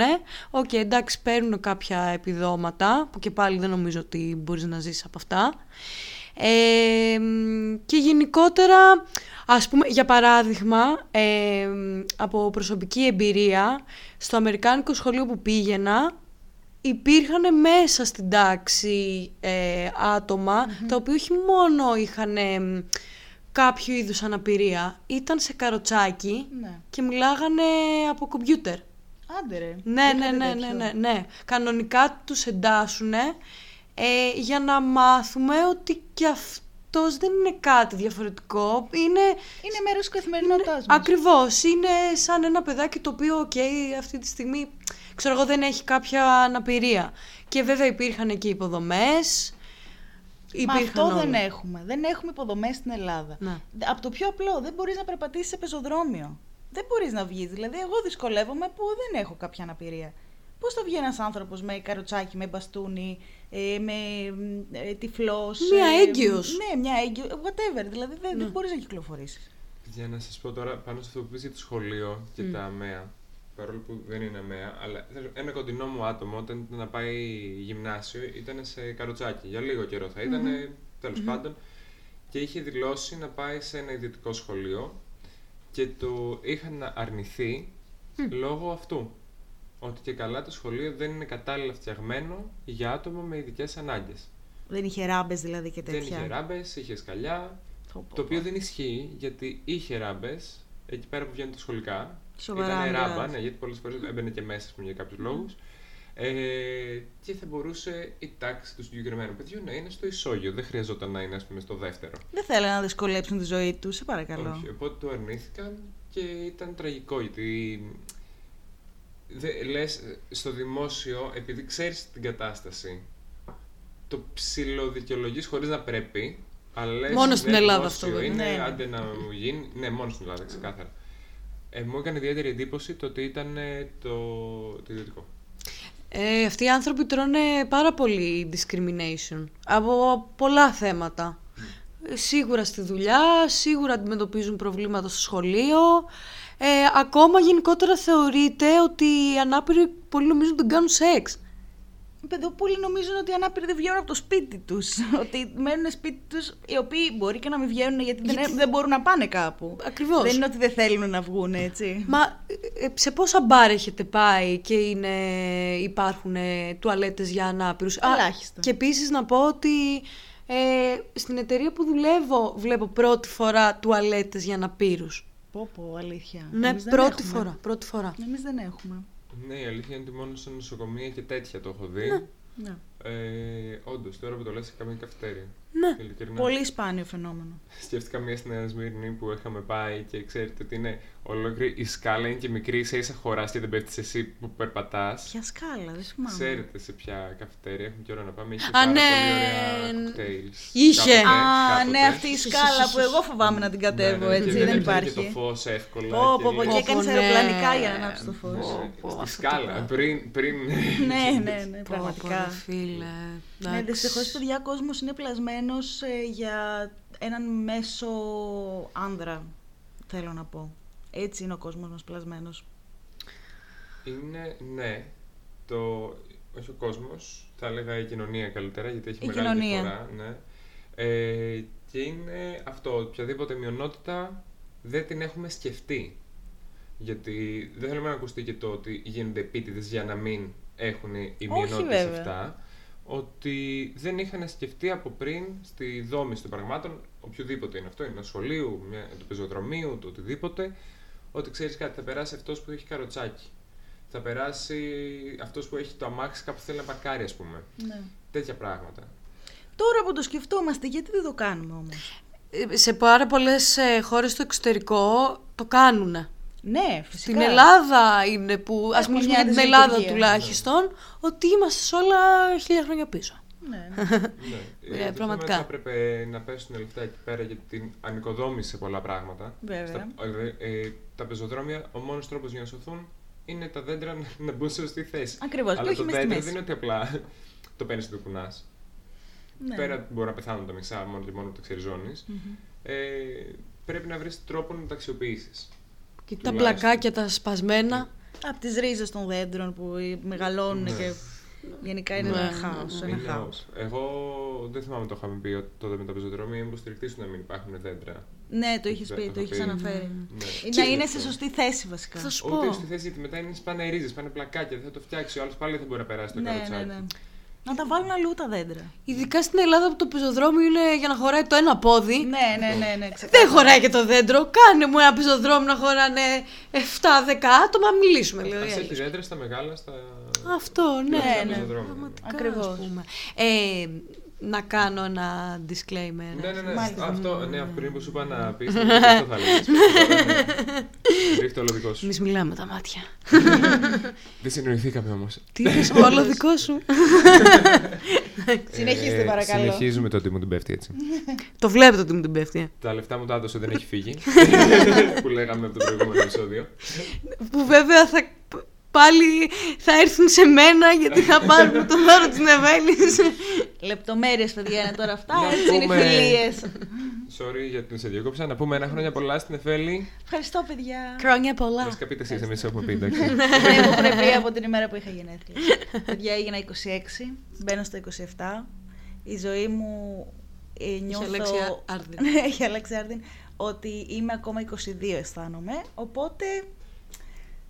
Οκ, εντάξει, παίρνουν κάποια επιδόματα, που και πάλι δεν νομίζω ότι μπορείς να ζήσεις από αυτά. Ε, μ, και γενικότερα, ας πούμε, για παράδειγμα, ε, μ, από προσωπική εμπειρία, στο Αμερικάνικο σχολείο που πήγαινα, υπήρχαν μέσα στην τάξη ε, άτομα τα οποία όχι μόνο είχαν ε, μ, κάποιο είδους αναπηρία, ήταν σε καροτσάκι ναι. και μιλάγανε από κομπιούτερ. Άντε ρε. Ναι, ναι, Είχατε ναι, ναι, τέτοιο. ναι, ναι. Κανονικά τους εντάσσουν ε, για να μάθουμε ότι και αυτός δεν είναι κάτι διαφορετικό. Είναι, Είναι μέρος της καθημερινότητάς μας. ακριβώς, είναι σαν ένα παιδάκι το οποίο, οκ, αυτή τη στιγμή, ξέρω εγώ, δεν έχει κάποια αναπηρία. Και βέβαια υπήρχαν και υποδομές. Μα Υπήρχαν αυτό δεν όλα. έχουμε. Δεν έχουμε υποδομές στην Ελλάδα. Ναι. Από το πιο απλό, δεν μπορείς να περπατήσεις σε πεζοδρόμιο. Δεν μπορείς να βγεις. Δηλαδή, εγώ δυσκολεύομαι που δεν έχω κάποια αναπηρία. Πώς θα βγει ένας άνθρωπος με καροτσάκι, με μπαστούνι, ε, με ε, τυφλός... Μία ε, έγκυος. Ναι, μια έγκυος, whatever. Δηλαδή, δεν, Ναι. δεν μπορείς να κυκλοφορήσεις. Για να σας πω τώρα πάνω σε αυτό που πεις για το σχολείο και Μμ. τα ΑΜΕΑ, παρόλο που δεν είναι ΑΜΕΑ, αλλά ένα κοντινό μου άτομο όταν ήταν να πάει γυμνάσιο ήταν σε καροτσάκι. Για λίγο καιρό θα ηταν τέλος πάντων, και είχε δηλώσει να πάει σε ένα ιδιωτικό σχολείο και το είχαν αρνηθεί λόγω αυτού. Ότι και καλά το σχολείο δεν είναι κατάλληλα φτιαγμένο για άτομα με ειδικές ανάγκες. Δεν είχε ράμπες δηλαδή και τέτοια. Δεν είχε ράμπες, είχε σκαλιά, Πω, πω, το οποίο πω. δεν ισχύει γιατί είχε ράμπες εκεί πέρα που βγαίνουν τα σχολικά. Σοβαρά Ήταν ράμπα, μιλάς. ναι, γιατί πολλές φορές έμπαινε και μέσα ας πούμε, για κάποιους λόγους. Ε, και θα μπορούσε η τάξη του συγκεκριμένου παιδιού να είναι στο ισόγειο. Δεν χρειαζόταν να είναι ας πούμε, στο δεύτερο. Δεν θέλανε να δυσκολέψουν τη ζωή τους, σε παρακαλώ. Όχι, οπότε το αρνήθηκαν και ήταν τραγικό γιατί δε, λες στο δημόσιο, επειδή ξέρεις την κατάσταση, το ψιλοδικαιολογείς χωρίς να πρέπει, αλλά λες, Μόνο ναι, στην Ελλάδα δημόσιο αυτό, βέβαια. Είναι, Ναι, ναι. άντε να μου γίνει, ναι, μόνο στην Ελλάδα, ξεκάθαρα. Ε, μου έκανε ιδιαίτερη εντύπωση το ότι ήταν ε, το, το ιδιωτικό. Ε, αυτοί οι άνθρωποι τρώνε πάρα πολύ discrimination από πολλά θέματα. Ε, Σίγουρα στη δουλειά, σίγουρα αντιμετωπίζουν προβλήματα στο σχολείο. Ε, ακόμα γενικότερα θεωρείται ότι οι ανάπηροι πολλοί νομίζουν ότι δεν κάνουν σεξ; Παιδό, πολλοί νομίζουν ότι οι ανάπηροι δεν βγαίνουν από το σπίτι τους. [LAUGHS] ότι μένουν σπίτι τους, οι οποίοι μπορεί και να μην βγαίνουν γιατί, Δεν, δεν μπορούν να πάνε κάπου. Ακριβώς. Δεν είναι ότι δεν θέλουν να βγουν, έτσι. Μα ε, ε, σε πόσα μπαρ έχετε πάει και είναι, υπάρχουν ε, τουαλέτες για ανάπηρους; Α, Ελάχιστα. και επίσης να πω ότι ε, στην εταιρεία που δουλεύω βλέπω πρώτη φορά τουαλέτες για αναπήρους. Πω, πω, αλήθεια. Ναι, Εμείς δεν πρώτη έχουμε. φορά, πρώτη φορά. Εμείς δεν έχουμε. Ναι, η αλήθεια είναι ότι μόνο σε νοσοκομεία και τέτοια το έχω δει. Ναι. Ε, Όντως, τώρα που το λες, είχαμε καφετέρια. Ναι. Ειλικρινά. Πολύ σπάνιο φαινόμενο. Σκέφτηκα μια στη Νέα Σμύρνη που είχαμε πάει και ξέρετε ότι είναι ολόκληρη η σκάλα είναι και μικρή, ίσα ίσα χωρά και δεν πέφτεις εσύ που περπατάς. Ποια σκάλα, δεν θυμάμαι. Ξέρετε σε ποια καφετέρια έχουμε καιρό να πάμε. Είχε Α, πάρα ναι. πολύ ωραία κοκτέιλς. Είχε. Κάποτε, Α, κάποτε. ναι, αυτή η σκάλα που εγώ φοβάμαι να την κατέβω, Ναι, ναι, έτσι, και δεν έπαιρνε υπάρχει. Και το φως εύκολα. Πω, πω, πω, και- και έκανες ναι. αεροπλανικά για να ανάψεις το φως. Ναι, πω, Στη αυτό σκάλα, το- πριν. πριν... ναι, ναι, ναι, Πω, πω, πραγματικά. Ρε φίλε. Ναι, εντάξει. δυστυχώς, παιδιά, ο κόσμος είναι πλασμένος για έναν μέσο άνδρα, θέλω να πω. Έτσι είναι ο κόσμος μας πλασμένος. Είναι, ναι, το, όχι ο κόσμος, θα έλεγα η κοινωνία καλύτερα, γιατί έχει Η μεγάλη κοινωνία. διαφορά. Ναι. Ε, και είναι αυτό, οποιαδήποτε μειονότητα δεν την έχουμε σκεφτεί. Γιατί δεν θέλουμε να ακουστεί και το ότι γίνονται επίτηδες για να μην έχουν οι Όχι, μειονότητες βέβαια. αυτά. Ότι δεν είχαν σκεφτεί από πριν στη δόμηση των πραγμάτων, οποιοδήποτε είναι αυτό, είναι ένα σχολείο, μια, του πεζοδρομίου, το οτιδήποτε, ότι ξέρεις κάτι, θα περάσει αυτός που έχει καροτσάκι. Θα περάσει αυτός που έχει το αμάξι κάπου θέλει να παρκάρει, ας πούμε. Ναι. Τέτοια πράγματα. Τώρα που το σκεφτόμαστε, γιατί δεν το κάνουμε όμως; Ε, Σε πάρα πολλές ε, χώρες στο εξωτερικό το κάνουν. Ναι, φυσικά. Στην Ελλάδα είναι που, ας Έχουμε μιλήσουμε μια για την Ελλάδα δυσλειτουργία. τουλάχιστον, ότι είμαστε σε όλα χίλια χρόνια πίσω. Ναι, ναι. [LAUGHS] Ναι. Ε, το θέμα πραγματικά. θα έπρεπε να πέσουν λεφτά εκεί πέρα για την ανοικοδόμηση σε πολλά πράγματα. Βέβαια. Στα, ε, ε, τα πεζοδρόμια, ο μόνος τρόπος για να σωθούν είναι τα δέντρα να- να μπουν σε σωστή θέση. Ακριβώς, και Αλλά όχι το μες στη δέντρο μέση. δεν είναι ότι απλά το παίρνεις και το κουνάς. ναι. Πέρα μπορεί να πεθάνουν τα μισά μόνο και μόνο που τα ξεριζώνεις. Ε, πρέπει να βρεις τρόπο να τα αξιοποιήσεις. Και τα Τουλάχιστον. πλακάκια, τα σπασμένα. Από τις ρίζες των δέντρων που μεγαλώνουν Ναι. και γενικά είναι Ναι, ένα ναι, χάος. ναι. Ένα Είναι- χάος. Εγώ δεν θυμάμαι το είχαμε πει ότι τότε με τα πεζοδρόμια. Είμαι υποστηρικτή του να μην υπάρχουν δέντρα. Ναι, το είχες Το πει, έχω το είχες πει. αναφέρει. Ναι. Να Και είναι αυτό. σε σωστή θέση βασικά. Θα σου Ούτε πω. στη θέση γιατί μετά είναι σπάνε οι ρίζες, πάνε πλακάκια, δεν θα το φτιάξει. Ο άλλος πάλι δεν μπορεί να περάσει το Ναι, καροτσάκι. ναι, ναι. Να τα βάλουν αλλού τα δέντρα. Ειδικά στην Ελλάδα που το πεζοδρόμιο είναι για να χωράει το ένα πόδι. Ναι, ναι, ναι, ναι. Δεν ξεκάθαρα. χωράει και το δέντρο. Κάνε μου ένα πεζοδρόμιο να χωράνε 7-10 άτομα, μιλήσουμε Α δηλαδή. έχει δέντρα στα μεγάλα, στα. Αυτό, ναι. στα ναι. πεζοδρόμια. Πραγματικά, Ακριβώς. ας πούμε. Ε, να κάνω ένα disclaimer. Ναι, ναι, ναι. Μάλιστα. Αυτό, ναι, πριν που σου είπα να πεις. [LAUGHS] Αυτό θα έλεγε. Ρίχτε όλο δικό σου. Εμείς μιλάμε με τα μάτια. [LAUGHS] Δεν συνοηθήκαμε όμως. Τι είπες, όλο δικό σου; [LAUGHS] Συνεχίστε, παρακαλώ. Ε, Συνεχίζουμε το ότι μου την πέφτει έτσι. το βλέπετε ότι μου την πέφτει. ε. Τα λεφτά μου τα έδωσε, δεν έχει φύγει. που λέγαμε από το προηγούμενο επεισόδιο. Που βέβαια θα πάλι θα έρθουν σε μένα γιατί θα πάρουν το δώρο της Νεβέλης. Λεπτομέρειες, παιδιά, είναι τώρα αυτά. Να Έτσι είναι οι πούμε- φιλίες. Sorry για την σε διακόψα. Να πούμε ένα χρόνια πολλά στην Εφέλη. Ευχαριστώ, παιδιά. Χρόνια πολλά. Βασικά πείτε εσείς, εμείς έχουμε πει. εντάξει. Είναι υποκρεπή από την ημέρα που είχα γενέθλια. Παιδιά, έγινα 26, μπαίνω στο 27. Η ζωή μου ε, νιώθω... αλλάξει άρδιν. [LAUGHS] Ναι, έχει αλλάξει άρδιν. Ότι είμαι ακόμα 22 αισθάνομαι. Οπότε,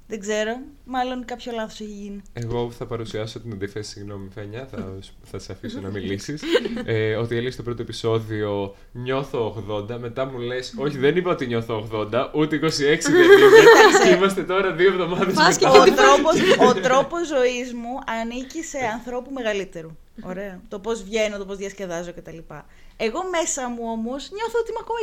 δεν ξέρω, μάλλον κάποιο λάθος έχει γίνει. Εγώ θα παρουσιάσω την αντίθεση, συγγνώμη Φένια, θα, θα σε αφήσω να μιλήσεις. [LAUGHS] ε, ότι έλεγε στο πρώτο επεισόδιο νιώθω 80, μετά μου λες όχι δεν είπα ότι νιώθω 80, ούτε 26 δεν [LAUGHS] είμαι και είμαστε τώρα δύο εβδομάδες Πας και μετά. Ο τρόπος, ο τρόπος ζωής μου ανήκει σε ανθρώπου μεγαλύτερου. Ωραία. Το πώς βγαίνω, το πώς διασκεδάζω κτλ. Εγώ μέσα μου όμως νιώθω ότι είμαι ακόμα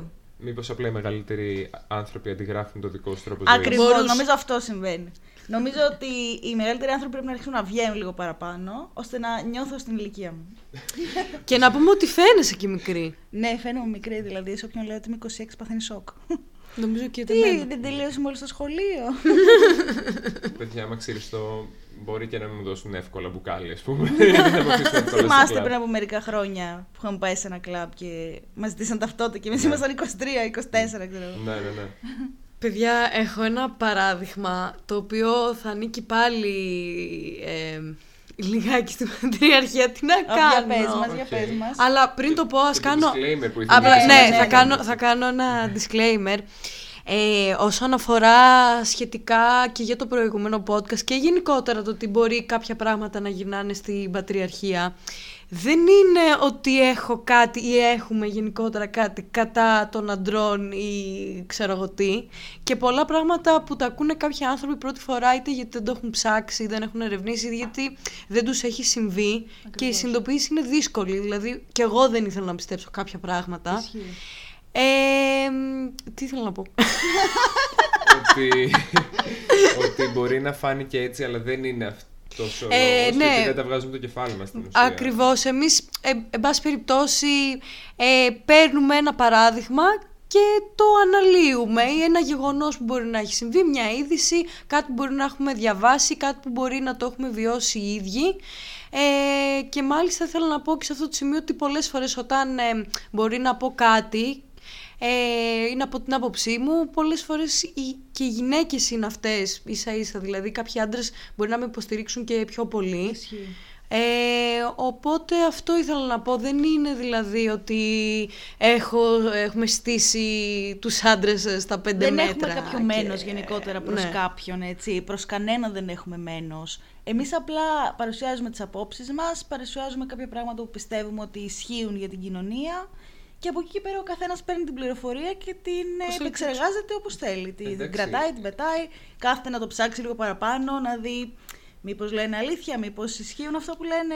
22. Μήπως απλά οι μεγαλύτεροι άνθρωποι αντιγράφουν το δικό σου τρόπο ζωής. Ακριβώς. Μπορούσε. Νομίζω αυτό συμβαίνει. Νομίζω ότι οι μεγαλύτεροι άνθρωποι πρέπει να αρχίσουν να βγαίνουν λίγο παραπάνω, ώστε να νιώθω στην ηλικία μου. [LAUGHS] Και να πούμε ότι φαίνεσαι και μικρή. Ναι, φαίνομαι μικρή δηλαδή. Σε όποιον λέω ότι είμαι 26, παθαίνει σοκ. Νομίζω και Τι, εμένα. δεν τελείωσε μόλις το σχολείο; Παιδιά, άμα ξυριστώ, μπορεί και να μην μου δώσουν εύκολα μπουκάλι, ας πούμε. [LAUGHS] Δεν θα μου αφήσουν εύκολα στο Θυμάστε κλαμπ. πριν από μερικά χρόνια που είχαμε πάει σε ένα κλαμπ και μας ζητήσαν ταυτότητα και εμείς ήμασταν 23, 24, ξέρω. Ναι, ναι, ναι. Παιδιά, έχω ένα παράδειγμα το οποίο θα ανήκει πάλι ε, λιγάκι στην πατριαρχία. Τι να Α, Για κάνω; πες μας, για Οκ. πες μας. Αλλά πριν το πω, ας Και το κάνω... disclaimer που ήθελε Απλά, να ναι, κάνεις. ναι, θα, ναι, κάνω, ναι. θα κάνω ένα disclaimer. Ε, όσον αφορά σχετικά και για το προηγούμενο podcast και γενικότερα το ότι μπορεί κάποια πράγματα να γυρνάνε στην πατριαρχία, δεν είναι ότι έχω κάτι ή έχουμε γενικότερα κάτι κατά των αντρών ή ξέρω εγώ τι. Και πολλά πράγματα που τα ακούνε κάποιοι άνθρωποι πρώτη φορά είτε γιατί δεν το έχουν ψάξει, δεν έχουν ερευνήσει, είτε γιατί δεν τους έχει συμβεί και η συνειδητοποίηση είναι δύσκολη. Δηλαδή και εγώ δεν ήθελα να πιστέψω κάποια πράγματα. Ισχύει. Ε, μ, τι ήθελα να πω. ότι, ότι μπορεί να φάνηκε έτσι, αλλά δεν είναι αυτό ο Ε, λόγος, ναι. γιατί δεν τα βγάζουμε το κεφάλι μας στην ουσία. Ακριβώς. Εμείς, ε, εν πάση περιπτώσει, ε, παίρνουμε ένα παράδειγμα και το αναλύουμε ή ένα γεγονός που μπορεί να έχει συμβεί, μια είδηση, κάτι που μπορεί να έχουμε διαβάσει, κάτι που μπορεί να το έχουμε βιώσει οι ίδιοι. Ε, και μάλιστα θέλω να πω και σε αυτό το σημείο ότι πολλές φορές όταν ε, μπορεί να πω κάτι ε, είναι από την άποψή μου, πολλές φορές οι, και οι γυναίκες είναι αυτές ίσα ίσα, δηλαδή κάποιοι άντρες μπορεί να με υποστηρίξουν και πιο πολύ. Ισχύει. Ε, οπότε αυτό ήθελα να πω, δεν είναι δηλαδή ότι έχω, έχουμε στήσει τους άντρες στα πέντε δεν μέτρα. έχουμε κάποιο και- μένος γενικότερα προς Ναι. κάποιον, έτσι. Προς κανέναν δεν έχουμε μένος. Εμείς απλά παρουσιάζουμε τις απόψεις μας, παρουσιάζουμε κάποια πράγματα που πιστεύουμε ότι ισχύουν για την κοινωνία και από εκεί και πέρα ο καθένας παίρνει την πληροφορία και την ε, Πώς το επεξεργάζεται όπως θέλει. Την Εντάξει. κρατάει, την πετάει, κάθεται να το ψάξει λίγο παραπάνω, να δει μήπως λένε αλήθεια, μήπως ισχύουν αυτό που λένε.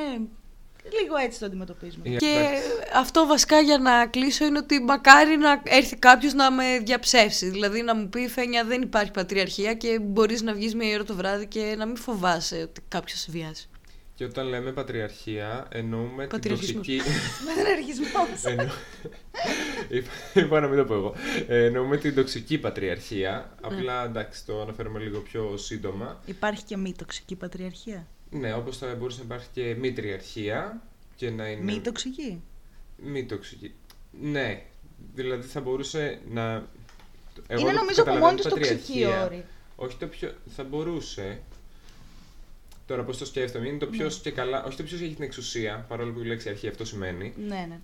Λίγο έτσι το αντιμετωπίζουμε. Ε, Και εντάξει. αυτό βασικά για να κλείσω είναι ότι μακάρι να έρθει κάποιος να με διαψεύσει. Δηλαδή να μου πει Φένια δεν υπάρχει πατριαρχία και μπορείς να βγεις μια ώρα το βράδυ και να μην φοβάσαι ότι κάποιος σε βιάζει. Και όταν λέμε πατριαρχία, εννοούμε την Πατριαρχισμός. τοξική. [LAUGHS] Με τον αρχισμό. Εννο... είπα, είπα να μην το πω εγώ. Ε, εννοούμε την τοξική πατριαρχία. Απλά εντάξει, το αναφέρουμε λίγο πιο σύντομα. Υπάρχει και μη τοξική πατριαρχία; Ναι, όπως θα μπορούσε να υπάρχει και μη τριαρχία και να είναι. Μη τοξική; Μη τοξική. Ναι, δηλαδή θα μπορούσε να. Εγώ Είναι το νομίζω από καταλαβαίνω μόνη την τους τοξική πατριαρχία. όρη. Όχι το πιο. Θα μπορούσε. Τώρα πώς το σκέφτομαι, είναι το ποιος Ναι. και καλά. Όχι το ποιος έχει την εξουσία, παρόλο που η λέξη αρχή αυτό σημαίνει. Ναι, ναι.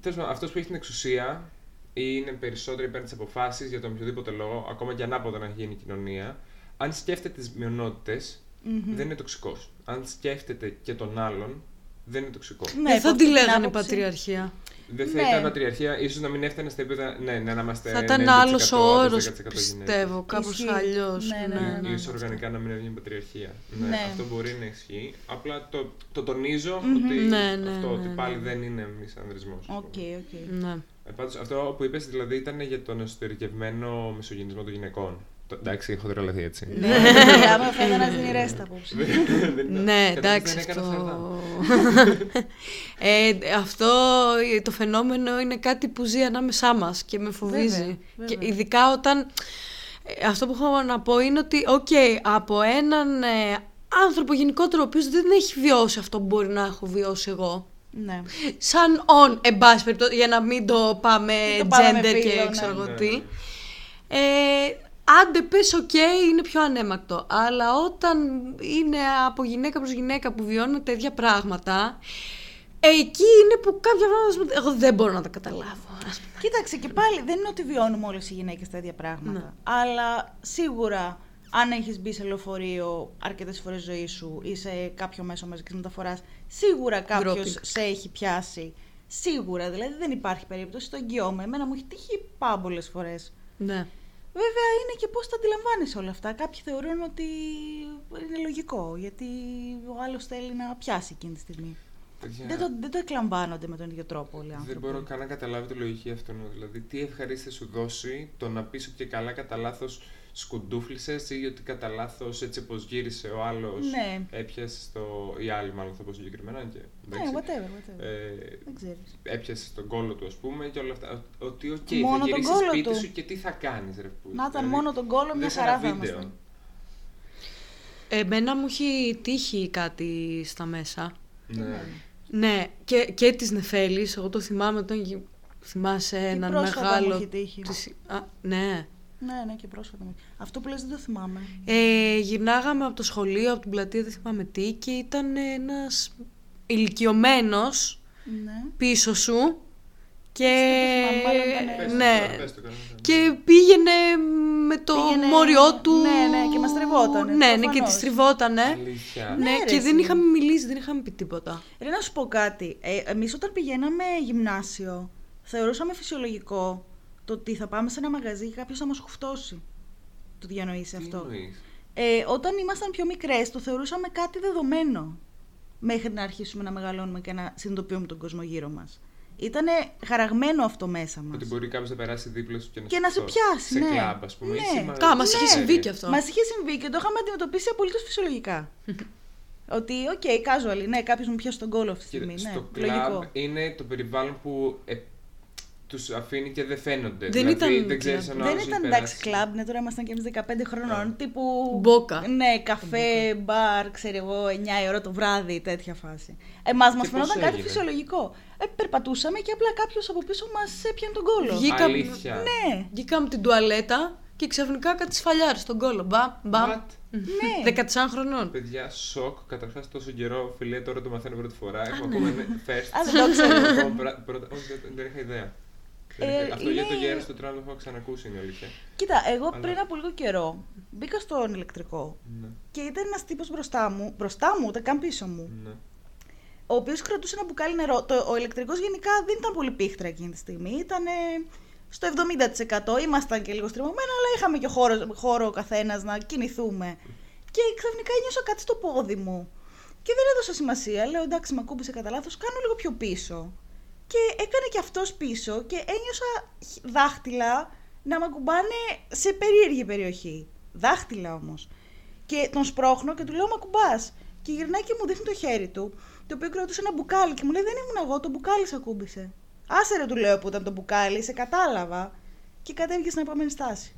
Τέλος πάντων, αυτός που έχει την εξουσία ή είναι περισσότερο υπέρ της αποφάσης για τον οποιοδήποτε λόγο, ακόμα και ανάποδα να γίνει η κοινωνία, αν σκέφτεται τις μειονότητες, Μμμ. δεν είναι τοξικός. Αν σκέφτεται και τον άλλον, δεν είναι τοξικό. Ναι, δεν από θα αυτή τη την λέγανε άποψη- πατριαρχία. Δεν θα Ναι. ήταν πατριαρχία, ίσως να μην έφτανε στα επίπεδα. Ναι, ναι, να είμαστε. θα ήταν 90% άλλος ο άντρες, όρος 10% πιστεύω, κάπως Ισχύει. αλλιώς. Ναι, ναι, ναι, ναι. Ίσως οργανικά να μην έβγαινε πατριαρχία. Ναι, Ναι. αυτό μπορεί να ισχύει. Απλά το, το τονίζω Μμμ. ότι Ναι, ναι, αυτό ναι, ότι ναι. πάλι δεν είναι μισανδρισμός. Ok, ok. Ναι. Ε, πάντως, αυτό που είπες δηλαδή ήταν για τον εσωτερικευμένο μισογενισμό των γυναικών. Το, εντάξει, έχω τρελαθεί έτσι. Ναι, [LAUGHS] άμα φαίνεται να δίνει ρέστα απόψε. Δεν ήταν- Ναι, καταρχήν εντάξει δεν έκανα αυτό. σαρδάμ. [LAUGHS] ε, αυτό το φαινόμενο είναι κάτι που ζει ανάμεσά μας και με φοβίζει. Βέβαια, βέβαια. Και ειδικά όταν... ε, Αυτό που έχω να πω είναι ότι, οκ, από έναν ε, άνθρωπο γενικότερο ο οποίος δεν έχει βιώσει αυτό που μπορεί να έχω βιώσει εγώ. Ναι. Σαν on, εν πάση περιπτώσει, για να μην το πάμε Μην το πάμε με gender φύλο, και ναι. ξέρω εγώ Ναι, τι. Ναι. Ε, άντε πες οκ, είναι πιο αναίμακτο. Αλλά όταν είναι από γυναίκα προς γυναίκα που βιώνουμε τέτοια πράγματα, εκεί είναι που κάποια πράγματα εγώ δεν μπορώ να τα καταλάβω. ας πούμε. Κοίταξε και πάλι δεν είναι ότι βιώνουμε όλες οι γυναίκες τα ίδια πράγματα. Ναι. Αλλά σίγουρα αν έχεις μπει σε λεωφορείο αρκετές φορές ζωή σου ή σε κάποιο μέσο μαζικής μεταφοράς, σίγουρα κάποιος Groping. σε έχει πιάσει. Σίγουρα, δηλαδή δεν υπάρχει περίπτωση, το εγγυώμαι. Εμένα μου έχει τύχει πάμπολες φορές. Ναι. Βέβαια είναι και πώς τα αντιλαμβάνεις όλα αυτά. Κάποιοι θεωρούν ότι είναι λογικό, γιατί ο άλλος θέλει να πιάσει εκείνη τη στιγμή. Παιδιά, Δεν, το, δεν το εκλαμβάνονται με τον ίδιο τρόπο όλοι οι δεν άνθρωποι. μπορώ καν να καταλάβω τη λογική αυτού. Δηλαδή, τι ευχαρίστηση σου δώσει το να πεις ότι και καλά κατά λάθος σκουντούφλησες ή ότι κατά λάθος έτσι όπω γύρισε ο άλλος. Ναι. Έπιασες το. ή άλλοι, μάλλον θα πω συγκεκριμένα. Και, Ναι, εντάξει, whatever, whatever. ε, Δεν ξέρεις. έπιασες τον κόλλο του, ας πούμε, και όλα αυτά. Ότι, οκ, Μόνο θα τον γυρίσεις κόλλο σπίτι του. σου και τι θα κάνεις, ρε που. Να ήταν μόνο τον κόλλο, μια δες ένα χαρά θα βίντεο. ήμασταν. Εμένα μου έχει τύχει κάτι στα μέσα. Ναι. Ναι, και, και της Νεφέλης, εγώ το θυμάμαι όταν γι- θυμάσαι έναν πρόσφατα μου μεγάλο... έχει τύχει. της- Α, ναι. Ναι, ναι, και πρόσφατα. μου. Αυτό που λες δεν το θυμάμαι. Ε, γυρνάγαμε από το σχολείο, από την πλατεία, δεν θυμάμαι τι, και ήταν ένας ηλικιωμένος Ναι. πίσω σου και, Αυτό το θυμάμαι, μάλλον ήταν- Πες το ναι, τώρα, πες το κανένα. και πήγαινε με το Πήγαινε- μόριό του. ναι, ναι, και μας τριβότανε, Ναι, ναι, και προφανώς. τη τριβότανε. Αλήθεια. Ναι, Ναι, ρε, και δεν εσύ. είχαμε μιλήσει, δεν είχαμε πει τίποτα. Ρε να σου πω κάτι. Ε, εμείς όταν πηγαίναμε γυμνάσιο, θεωρούσαμε φυσιολογικό το ότι θα πάμε σε ένα μαγαζί και κάποιος θα μας χουφτώσει. Το διανοείσαι Τι αυτό. εννοείς; Ε, όταν ήμασταν πιο μικρές, το θεωρούσαμε κάτι δεδομένο. Μέχρι να αρχίσουμε να μεγαλώνουμε και να συνειδητοποιούμε τον κόσμο γύρω μας. Ήταν χαραγμένο αυτό μέσα μας. Ότι μπορεί κάποιος να περάσει δίπλα σου και να, Και να σε χτυπήσει. πιάσει, σε ναι. κλαμπ, ας πούμε. Ναι. ή σε μαγαζί. Κα, μας είχε Ναι. συμβεί και αυτό. Μας είχε συμβεί και το είχαμε αντιμετωπίσει απολύτως φυσιολογικά. [LAUGHS] ότι, ok, casual, ναι, κάποιος μου πιάσει τον κώλο αυτή τη Κοίτα, στιγμή. Ναι, στο λογικό. κλαμπ είναι το περιβάλλον που ε, τους αφήνει και δεν φαίνονται. Δεν δηλαδή, ήταν δεν ξέρεις κλαμπ. αν ο Δεν άλλος ήταν έχει εντάξει περάσει. κλαμπ, ναι, τώρα ήμασταν και εμείς 15 χρονών. Ναι. Τύπου. Μπόκα. Ναι, καφέ, μπαρ, ξέρω εγώ, 9 η ώρα το βράδυ, τέτοια φάση. Εμάς μας πώς φαινόταν κάτι έγινε; φυσιολογικό. Ε, περπατούσαμε και απλά κάποιος από πίσω μας έπιανε τον κόλο. Βγήκα- Αλήθεια. Ναι, Βγήκα από την τουαλέτα και ξαφνικά κάτι σφαλιάρι στον κόλο. Μπαμ, μπαμ. What? ναι. 14 χρονών. Παιδιά, σοκ. Καταρχάς τόσο καιρό, φιλέ, τώρα το μαθαίνω πρώτη φορά. Έχουμε ναι. ακόμα είναι [LAUGHS] first. Α, δεν το ξέρω. Ακόμα πρα- πρώτα- Όχι, δεν- δεν είχα ιδέα. Δεν Ε, είχα- Αυτό για το είναι- γέρος του τράνο το έχω ξανακούσει, είναι η αλήθεια. Κοίτα, εγώ Αλλά- πριν από λίγο καιρό μπήκα στον ηλεκτρικό Ναι, και ήταν ένας τύπος μπροστά μου, μπροστά μου, ούτε καν πίσω μου, ναι. ο οποίος κρατούσε ένα μπουκάλι νερό. Το, ο ηλεκτρικός γενικά δεν ήταν πολύ πίχτρα εκείνη τη στιγμή. Ήταν στο 70%. Ήμασταν και λίγο στριμωμένα, αλλά είχαμε και χώρο, χώρο ο καθένας να κινηθούμε. Και ξαφνικά ένιωσα κάτι στο πόδι μου. Και δεν έδωσα σημασία. Λέω εντάξει, με ακούμπησε κατά λάθος, κάνω λίγο πιο πίσω. Και έκανε και αυτός πίσω και ένιωσα χ- δάχτυλα να με ακουμπάνε σε περίεργη περιοχή. Δάχτυλα όμως. Και τον σπρώχνω και του λέω Μα ακουμπάς. Και γυρνάει και μου δείχνει το χέρι του, το οποίο κρατούσε ένα μπουκάλι και μου λέει: Δεν ήμουν εγώ, το μπουκάλι σε ακούμπησε. Άσε ρε, του λέω που ήταν το μπουκάλι, σε κατάλαβα. Και κατέβηκε στην επόμενη στάση.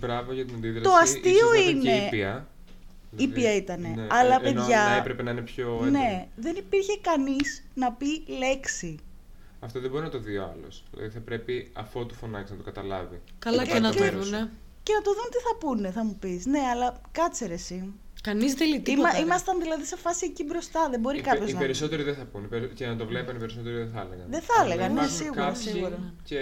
Μπράβο για την αντίδραση. Το αστείο Ίσως να ήταν είναι- Και ήπια. Ήπια ήτανε. Ναι, Αλλά, ε, ενώ παιδιά- Να έπρεπε να είναι πιο έντονη. Ναι, δεν υπήρχε κανείς να πει λέξη. Αυτό δεν μπορεί να το δει ο άλλος. Δηλαδή θα πρέπει αφού του φωνάξει να το καταλάβει. Καλά Ε, και να και- το μέρος σου. δούνε. Και να το δουν τι θα πούνε, θα μου πεις. Ναι, αλλά κάτσε ρε εσύ. Κανείς δεν λέει τίποτα. Είμα, ρε. ήμασταν δηλαδή σε φάση εκεί μπροστά. Δεν μπορεί Οι, κάποιος οι να. περισσότεροι δεν θα πούνε. Οι περι- Και να το βλέπανε οι περισσότεροι δεν θα έλεγαν. Δεν θα Αλλά έλεγαν, ναι, υπάρχουν σίγουρα, κάποιοι σίγουρα. Και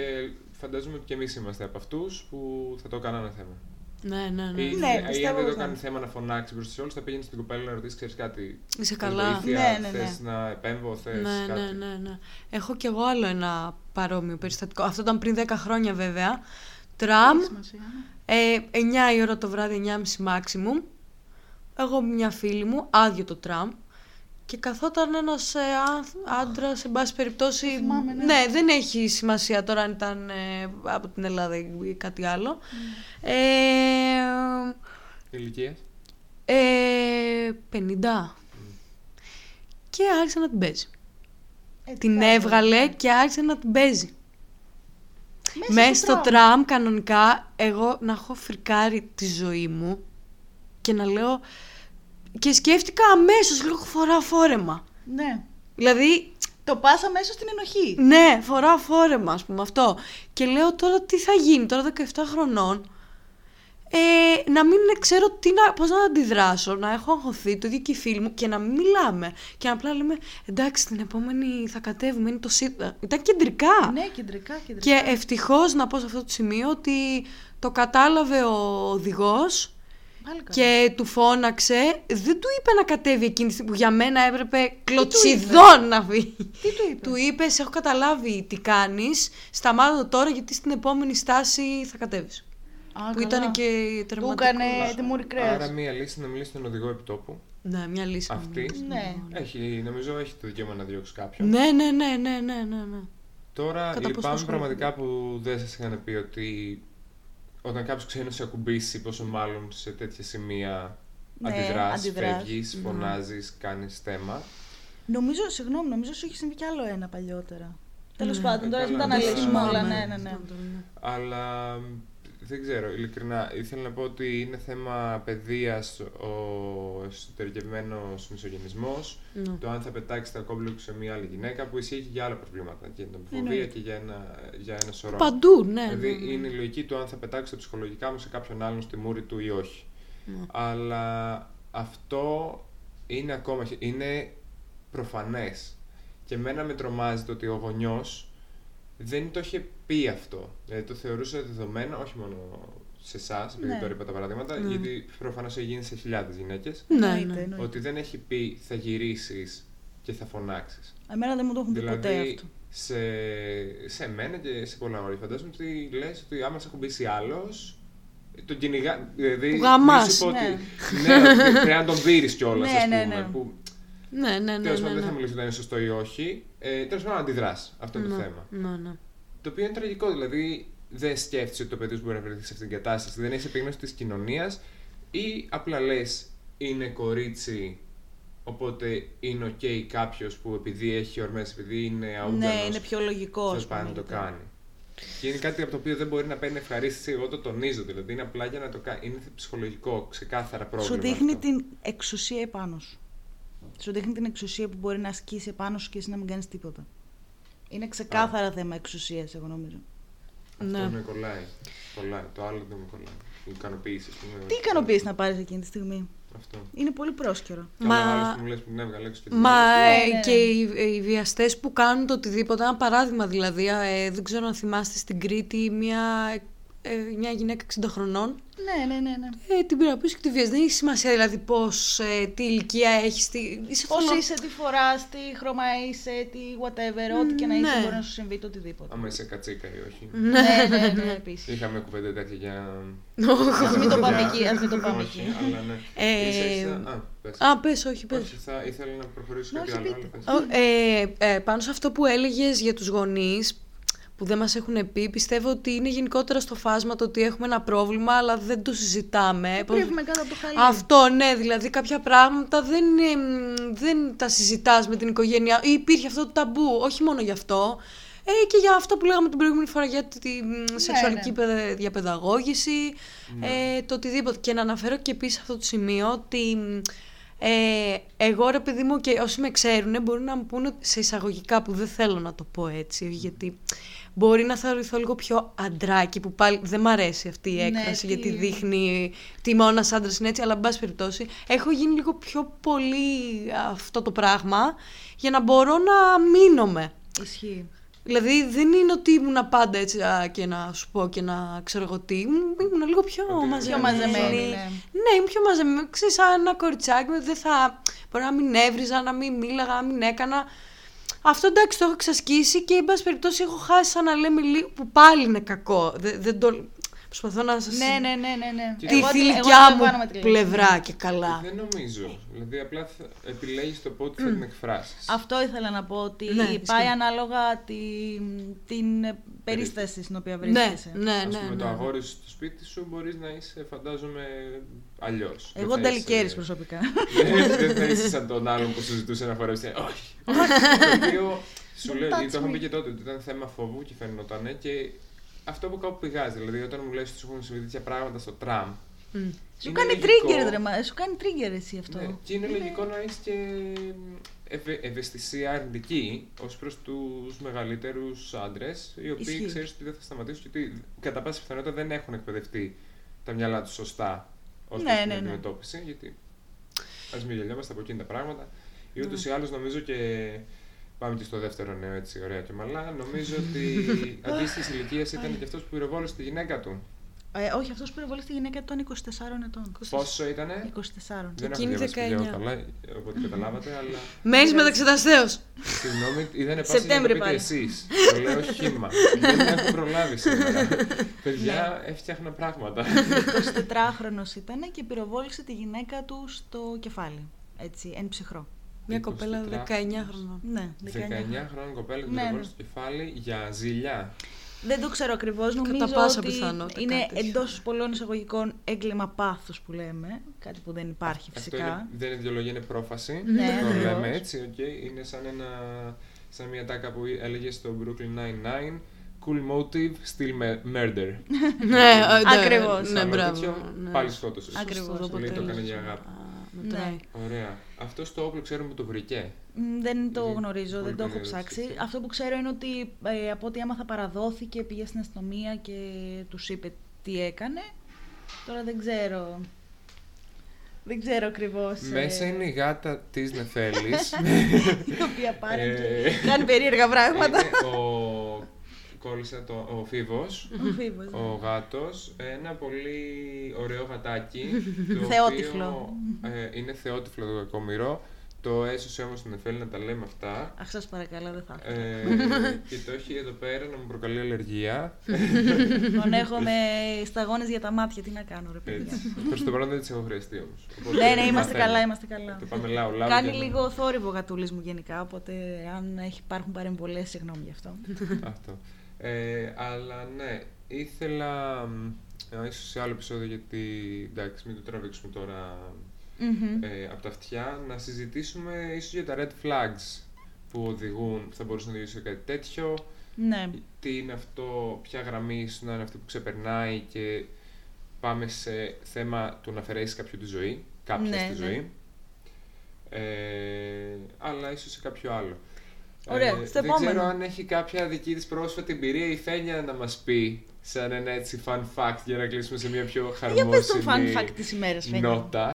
φαντάζομαι ότι και εμείς είμαστε από αυτούς που θα το κάνανε θέμα. Ναι, ναι, ναι. Ή, Ναι, ή πιστεύω αν δεν το πως ναι. κάνεις θέμα να φωνάξεις μπροστά σε όλου, θα πήγαινε στην κοπέλα να ρωτήσεις: Ξέρεις κάτι. Είσαι θες καλά. Βοήθεια, Ναι, ναι, θες ναι. να επέμβω, θες Ναι, κάτι. ναι, ναι, ναι. Έχω κι εγώ άλλο ένα παρόμοιο περιστατικό. Αυτό ήταν πριν 10 χρόνια βέβαια. Τραμ, ε, 9 η ώρα το βράδυ, 9.30 maximum. Εγώ με μια φίλη μου, άδειο το τραμ. Και καθόταν ένας ε, άντρας, εν πάση περιπτώσει. θυμάμαι, ναι. δεν έχει σημασία τώρα αν ήταν ε, από την Ελλάδα ή κάτι άλλο. Ναι. Ε, Ηλικία. ε, 50. Και άρχισε να την παίζει. Ε, τι Την κάνει, έβγαλε ρε. και άρχισε να την παίζει. Μέσα Μέσα στο στο τραμ. τραμ κανονικά εγώ να έχω φρικάρει τη ζωή μου και να λέω και σκέφτηκα αμέσως λίγο φορά φόρεμα. Ναι. Δηλαδή, Το πας αμέσως στην ενοχή. ναι, φορά φόρεμα ας πούμε αυτό. Και λέω τώρα τι θα γίνει, τώρα 17 χρονών. Ε, να μην ξέρω τι να, πώς να αντιδράσω, να έχω αγχωθεί το ίδιο και οι φίλοι μου και να μην μιλάμε. Και να απλά λέμε εντάξει την επόμενη θα κατέβουμε, είναι το ΣΥΤΑ. Ήταν κεντρικά. Ναι, κεντρικά, κεντρικά. Και ευτυχώς να πω σε αυτό το σημείο ότι το κατάλαβε ο οδηγός Πάλι καλά. Και του φώναξε. Δεν του είπε να κατέβει εκείνη τη στιγμή που για μένα έπρεπε κλωτσιδόν να βγει. Τι του είπε; Του είπε: Σε έχω καταλάβει τι κάνεις. Σταμάτα το τώρα γιατί στην επόμενη στάση θα κατέβεις. Α, Που καλά. ήταν και Του τερματικός. έκανε τη μούρη κρέας. Άρα, μία λύση είναι να μιλήσει στον οδηγό επιτόπου. Ναι, μια λύση. Αυτή. Ναι. Έχει, νομίζω έχει το δικαίωμα να διώξει κάποιον. Ναι, ναι, ναι, ναι, ναι, ναι. ναι. Τώρα Κατά πόσο λυπάμαι ασχολούνται. πραγματικά που δεν σας είχαν πει ότι όταν κάποιος ξένο σε ακουμπήσει, πόσο μάλλον σε τέτοια σημεία Ναι, αντιδράς, αντιδράς. φεύγεις, φωνάζεις, κάνεις θέμα. Νομίζω, συγγνώμη, νομίζω σου έχει συμβεί κι άλλο ένα παλιότερα. Τέλος Ναι. πάντων, τώρα Καλά, μην τα δεν αναλύσουμε όλα. θυμάμαι. Ναι, ναι, ναι. Αλλά μ, δεν ξέρω, ειλικρινά, ήθελα να πω ότι είναι θέμα παιδείας ο εσωτερικευμένος μισογενισμός, Ναι. το αν θα πετάξει τα κόμπλεξ σε μια άλλη γυναίκα, που ισχύει και για άλλα προβλήματα, και για την ομοφοβία Εννοείται. και για ένα, για ένα σωρό. Παντού, ναι. Δηλαδή ναι, ναι. είναι η λογική του αν θα πετάξει τα ψυχολογικά μου σε κάποιον άλλον στη μούρη του ή όχι. Ναι. Αλλά αυτό είναι ακόμα, χει- είναι προφανές. Και εμένα με τρομάζει το ότι ο γονιός δεν το είχε πει αυτό. Δηλαδή το θεωρούσε δεδομένο, όχι μόνο σε εσάς, επειδή Ναι. τώρα είπα τα παραδείγματα, Ναι. γιατί προφανώς έχει γίνει σε χιλιάδες γυναίκες, Ναι, Εννοείται, ναι. εννοείται. ότι δεν έχει πει θα γυρίσεις και θα φωνάξεις. Εμένα δεν μου το έχουν πει ποτέ Δηλαδή, αυτό. σε, σε μένα και σε πολλά όρια φαντάζομαι ότι λες ότι άμα σε ακουμπήσει άλλος, τον κυνηγά. Δηλαδή, Που γαμάς, μη σου πω ναι. ότι- ναι, ότι πρέπει να τον δει κιόλας. Ναι, ναι, ναι. Που Ναι, ναι, ναι. τέλος ναι, πάντων δεν θα ναι. μιλήσω ότι είναι σωστό ή όχι. Ε, τέλος πάντων αντιδράς. Αυτό είναι το Ναι, θέμα. Ναι, ναι. Το οποίο είναι τραγικό. Δηλαδή δεν σκέφτεσαι ότι το παιδί σου μπορεί να βρεθεί σε αυτήν την κατάσταση. Δεν έχεις επίγνωση της κοινωνίας ή απλά λες είναι κορίτσι Οπότε είναι ok κάποιος που επειδή έχει ορμές, επειδή είναι αούγκανος, Ναι, είναι πιο λογικός. τέλος ας πούμε, πάντων, να το γιατί- κάνει. Και είναι κάτι από το οποίο δεν μπορεί να παίρνει ευχαρίστηση, εγώ το τονίζω. Δηλαδή είναι απλά για να το κάνει. Είναι ψυχολογικό, ξεκάθαρα πρόβλημα. Σου δείχνει αυτό. την εξουσία επάνω σου. Σου δείχνει την εξουσία που μπορεί να ασκήσει επάνω σου και εσύ να μην κάνεις τίποτα. Είναι ξεκάθαρα θέμα εξουσίας, εγώ νομίζω. Αυτό Ναι. με κολλάει. κολλάει. Το άλλο δεν με κολλάει. Η ικανοποίησης. ας πούμε. Τι ικανοποίηση να πάρεις εκείνη τη στιγμή; Αυτό. Είναι πολύ πρόσκαιρο. Μα... Μα- Άλλος που μου λες που την έβγαλε έξω και την Μα έβγαλε. ε, Ναι, ναι, και ναι. οι, οι βιαστές που κάνουν το οτιδήποτε, ένα παράδειγμα δηλαδή, ε, δεν ξέρω αν θυμάστε στην Κρήτη μια, ε, μια γυναίκα 60 χρονών, Ναι, ναι, ναι. ναι. ε, την πήρα πίσω και τη βίαζε. Δεν έχει σημασία δηλαδή πώς, ε, τι ηλικία έχεις, τι... είσαι Πώ φωνο- είσαι, τι φοράς, τι χρώμα είσαι, τι whatever, ό,τι και να είσαι ναι. μπορεί να σου συμβεί το οτιδήποτε. Άμα είσαι κατσίκα ή όχι. ναι, ναι, ναι, επίσης. Είχαμε κουβέντα τέτοια για. Α μην το πάμε Για- εκεί, ας μην το πάμε Όχι, εκεί. αλλά ναι. Ε, Ίσα ίσα- Α, πες. Α, πες, όχι, πες. Όχι, θα ήθελα να προχωρήσω Ναι, κάτι όχι, άλλο. πείτε. αλλά πες. Ο- ε, ε, πάνω σε αυτό που έλεγες για τους γονείς που δεν μας έχουν πει, πιστεύω ότι είναι γενικότερα στο φάσμα το ότι έχουμε ένα πρόβλημα αλλά δεν το συζητάμε. Πώς- Κρύβουμε κάτω από το χαλί. Αυτό, ναι, δηλαδή κάποια πράγματα δεν, είναι, μ, δεν τα συζητάς με την οικογένεια ή υπήρχε αυτό το ταμπού, όχι μόνο γι' αυτό. Ε, και για αυτό που λέγαμε την προηγούμενη φορά για τη μ, σεξουαλική ναι. παιδε- διαπαιδαγώγηση, ε, το οτιδήποτε. Και να αναφέρω και επίσης αυτό το σημείο ότι μ, ε, εγώ ρε παιδί μου και όσοι με ξέρουν μπορούν να μου πούνε σε εισαγωγικά που δεν θέλω να το πω έτσι γιατί μπορεί να θεωρηθώ λίγο πιο αντράκι που πάλι δεν μ' αρέσει αυτή η Ναι, έκφραση τι- γιατί δείχνει τι μόνος ένας άντρας είναι έτσι αλλά εν πάση περιπτώσει έχω γίνει λίγο πιο πολύ αυτό το πράγμα για να μπορώ να μείνομαι. Ισχύει. Δηλαδή δεν είναι ότι ήμουν πάντα έτσι α, και να σου πω και να ξέρω εγώ τι. Ήμουν ήμουν λίγο πιο Ότι μαζεμένη. Πιο μαζεμένη, ναι. Ναι, είμαι πιο μαζεμένη. Ξέρεις, σαν ένα κοριτσάκι μου δεν θα. Μπορεί να μην έβριζα, να μην μίλαγα, να μην έκανα. Αυτό εντάξει το έχω εξασκήσει και εν πάση περιπτώσει έχω χάσει σαν να λέμε λίγο που πάλι είναι κακό. Δεν, δεν το. Προσπαθώ να σας. Ναι, ναι, ναι, ναι. ναι. Τη Τη Εγώ- εγώ θηλυκιά το κάνω με μου τη λέξη. πλευρά και καλά. Δεν νομίζω. Δηλαδή απλά θα επιλέγεις το πότε θα την εκφράσεις. Αυτό ήθελα να πω ότι Ναι, πάει ισχύει. ανάλογα την, την περίσταση στην οποία Ναι, βρίσκεσαι. ναι, Ας ναι. πούμε ναι, το ναι. αγόρι σου στο σπίτι σου μπορείς να είσαι φαντάζομαι αλλιώς. Δεν Εγώ θα τελικέρης είσαι- προσωπικά. Δεν δεν θα είσαι σαν τον άλλον που σου ζητούσε να φορέσει. Όχι. Το οποίο σου Don't λέω, touch γιατί το είχαμε me. πει και τότε, ότι ήταν θέμα φόβου και φαινόταν και αυτό που κάπου πηγάζει. Δηλαδή, όταν μου λες ότι σου έχουν συμβεί τέτοια πράγματα στο τραμ. Μμ. Σου είναι κάνει λογικό- trigger, ρε, μα. Σου κάνει trigger εσύ αυτό. Ναι, και είναι λογικό να έχεις και ευε, ευαισθησία αρνητική ως προς τους μεγαλύτερους άντρες, οι οποίοι Ισχύει. ξέρεις ότι δεν θα σταματήσουν και ότι κατά πάσα πιθανότητα δεν έχουν εκπαιδευτεί τα μυαλά τους σωστά ως Ναι, προς την ναι, ναι. αντιμετώπιση. Γιατί ας μην γελιόμαστε από εκείνη τα πράγματα. Ή ούτως Ναι. ή άλλως νομίζω και. Πάμε και στο δεύτερο νέο έτσι ωραία και μαλά. Νομίζω [LAUGHS] ότι αντίστοιχης ηλικίας ήταν και αυτός που πυροβόλησε τη γυναίκα του. Ε, όχι, αυτός που πυροβολεί τη γυναίκα του ήταν 24 ετών. Πόσο ήτανε; 24. Δεν έχω Εκείνη διαβάσει παιδιά 19. καλά, οπότε καταλάβατε, αλλά Μένεις μεταξεταστέως. Συγγνώμη, είδανε πάση να το Σεπτέμβρη πείτε πάλι. εσείς. Το λέω χύμα. Δεν έχω προλάβει σήμερα. [LAUGHS] Παιδιά, έφτιαχνα πράγματα. 24χρονο ήταν και πυροβόλησε τη γυναίκα του στο κεφάλι. Έτσι, εν ψυχρώ. Μια κοπέλα 24 19 χρονών. Ναι, 19 19. χρόνια κοπέλα την Ναι, πυροβόλησε ναι. στο κεφάλι για ζηλιά. Δεν το ξέρω ακριβώς. Νομίζω πάσα ότι πιθανότητα είναι κάτι τέτοιο. εντός πολλών εισαγωγικών έγκλημα πάθους που λέμε. Κάτι που δεν υπάρχει Αυτό φυσικά. είναι, δεν είναι ιδεολογία, είναι πρόφαση. Ναι, το ακριβώς. λέμε έτσι, οκ. Είναι σαν, ένα, σαν μια τάκα που έλεγε στο Brooklyn Nine-Nine. Cool motive, still me- murder. [LAUGHS] Ναι, ε, ναι, Ακριβώς. Ναι, Σαν μπράβο. τέτοιο, ναι. Πάλι σκότωσες. Ακριβώς. Σωστό, Σου λέει το έκανε αποτέλεσμα. για αγάπη. Α, Ναι. μετράει. Ωραία. Αυτό το όπλο ξέρουμε που το βρήκε. Μ, Δεν το Πολύ- γνωρίζω, πολύ δεν το έχω περίεργο ψάξει. στοιχείο. Αυτό που ξέρω είναι ότι ε, από ό,τι έμαθα παραδόθηκε, πήγε στην αστυνομία και τους είπε τι έκανε. Τώρα δεν ξέρω. Δεν ξέρω ακριβώς. Μέσα είναι η γάτα της Νεφέλης. [LAUGHS] Η οποία πάρει Ε, και κάνει περίεργα πράγματα. Είναι ο. Κόλλησα το, ο Φίβος, Ο Φίβος, ναι. ο γάτος, ένα πολύ ωραίο γατάκι, [LAUGHS] το Θεότυφλο. οποίο ε, είναι θεότυφλο το κακομοιρό, το έσωσε όμως την Εφέλη να τα λέμε αυτά. Αχ, σας παρακαλώ, δεν θα ήθελα. Ε, και το έχει εδώ πέρα να μου προκαλεί αλλεργία. [LAUGHS] Τον έχω με [LAUGHS] σταγόνες για τα μάτια, τι να κάνω, ρε παιδιά. Έτσι. Προς το παρόν δεν τις έχω χρειαστεί όμως. Οπότε Ναι, ναι, είμαστε μαθαίνω. καλά, είμαστε καλά. Το πάμε λαού, λαού. Κάνει για να- λίγο θόρυβο γατούλης μου γενικά, οπότε αν έχει, υπάρχουν παρεμβολές, συγγνώμη γι' αυτό. Αυτό. Ε, αλλά ναι, ήθελα. μ, ε, ίσως σε άλλο επεισόδιο γιατί εντάξει, μην το τραβήξουμε τώρα Μμμ. ε, από τα αυτιά, να συζητήσουμε ίσως για τα red flags που οδηγούν, θα μπορούσαν να οδηγήσουν σε κάτι τέτοιο, Ναι. τι είναι αυτό, ποια γραμμή ίσως να είναι αυτή που ξεπερνάει και πάμε σε θέμα του να αφαιρέσεις κάποιο τη ζωή, κάποια Ναι, στη ναι. ζωή. Ε, αλλά ίσως σε κάποιο άλλο. Ε, Ωραία, στο δεν επόμενο. ξέρω αν έχει κάποια δική της πρόσφατη εμπειρία η Φένια να μας πει σαν ένα έτσι fun fact για να κλείσουμε σε μια πιο Για πες τον χαρμόσυνη fun fact της ημέρας, Φένια. νότα.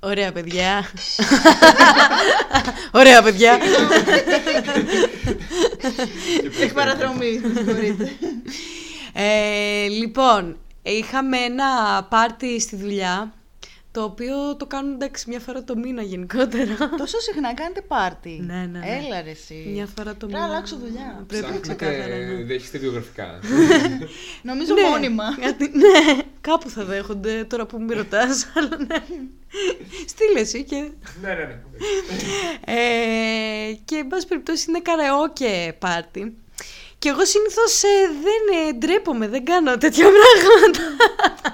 Ωραία, παιδιά. Ωραία, παιδιά. Έχει παραδρομή, με συγχωρείτε. Ε, λοιπόν, είχαμε ένα πάρτι στη δουλειά, το οποίο το κάνουν εντάξει μια φορά το μήνα γενικότερα. Τόσο συχνά κάνετε πάρτι. Ναι, ναι, ναι. Έλα ρε εσύ. Μια φορά το Πρέπει μήνα. να αλλάξω δουλειά. Πρέπει ξεκάθαρα. Ψάχνετε, ναι. δέχεστε βιογραφικά. [LAUGHS] Νομίζω Ναι, μόνιμα. γιατί- ναι, κάπου θα δέχονται τώρα που με ρωτάς, [LAUGHS] αλλά ναι. Στείλε εσύ και... ναι, ναι, ναι. Ε, και εν πάση περιπτώσει είναι καραόκε πάρτι. Και εγώ συνήθως ε, δεν ε, ντρέπομαι, δεν κάνω τέτοια πράγματα.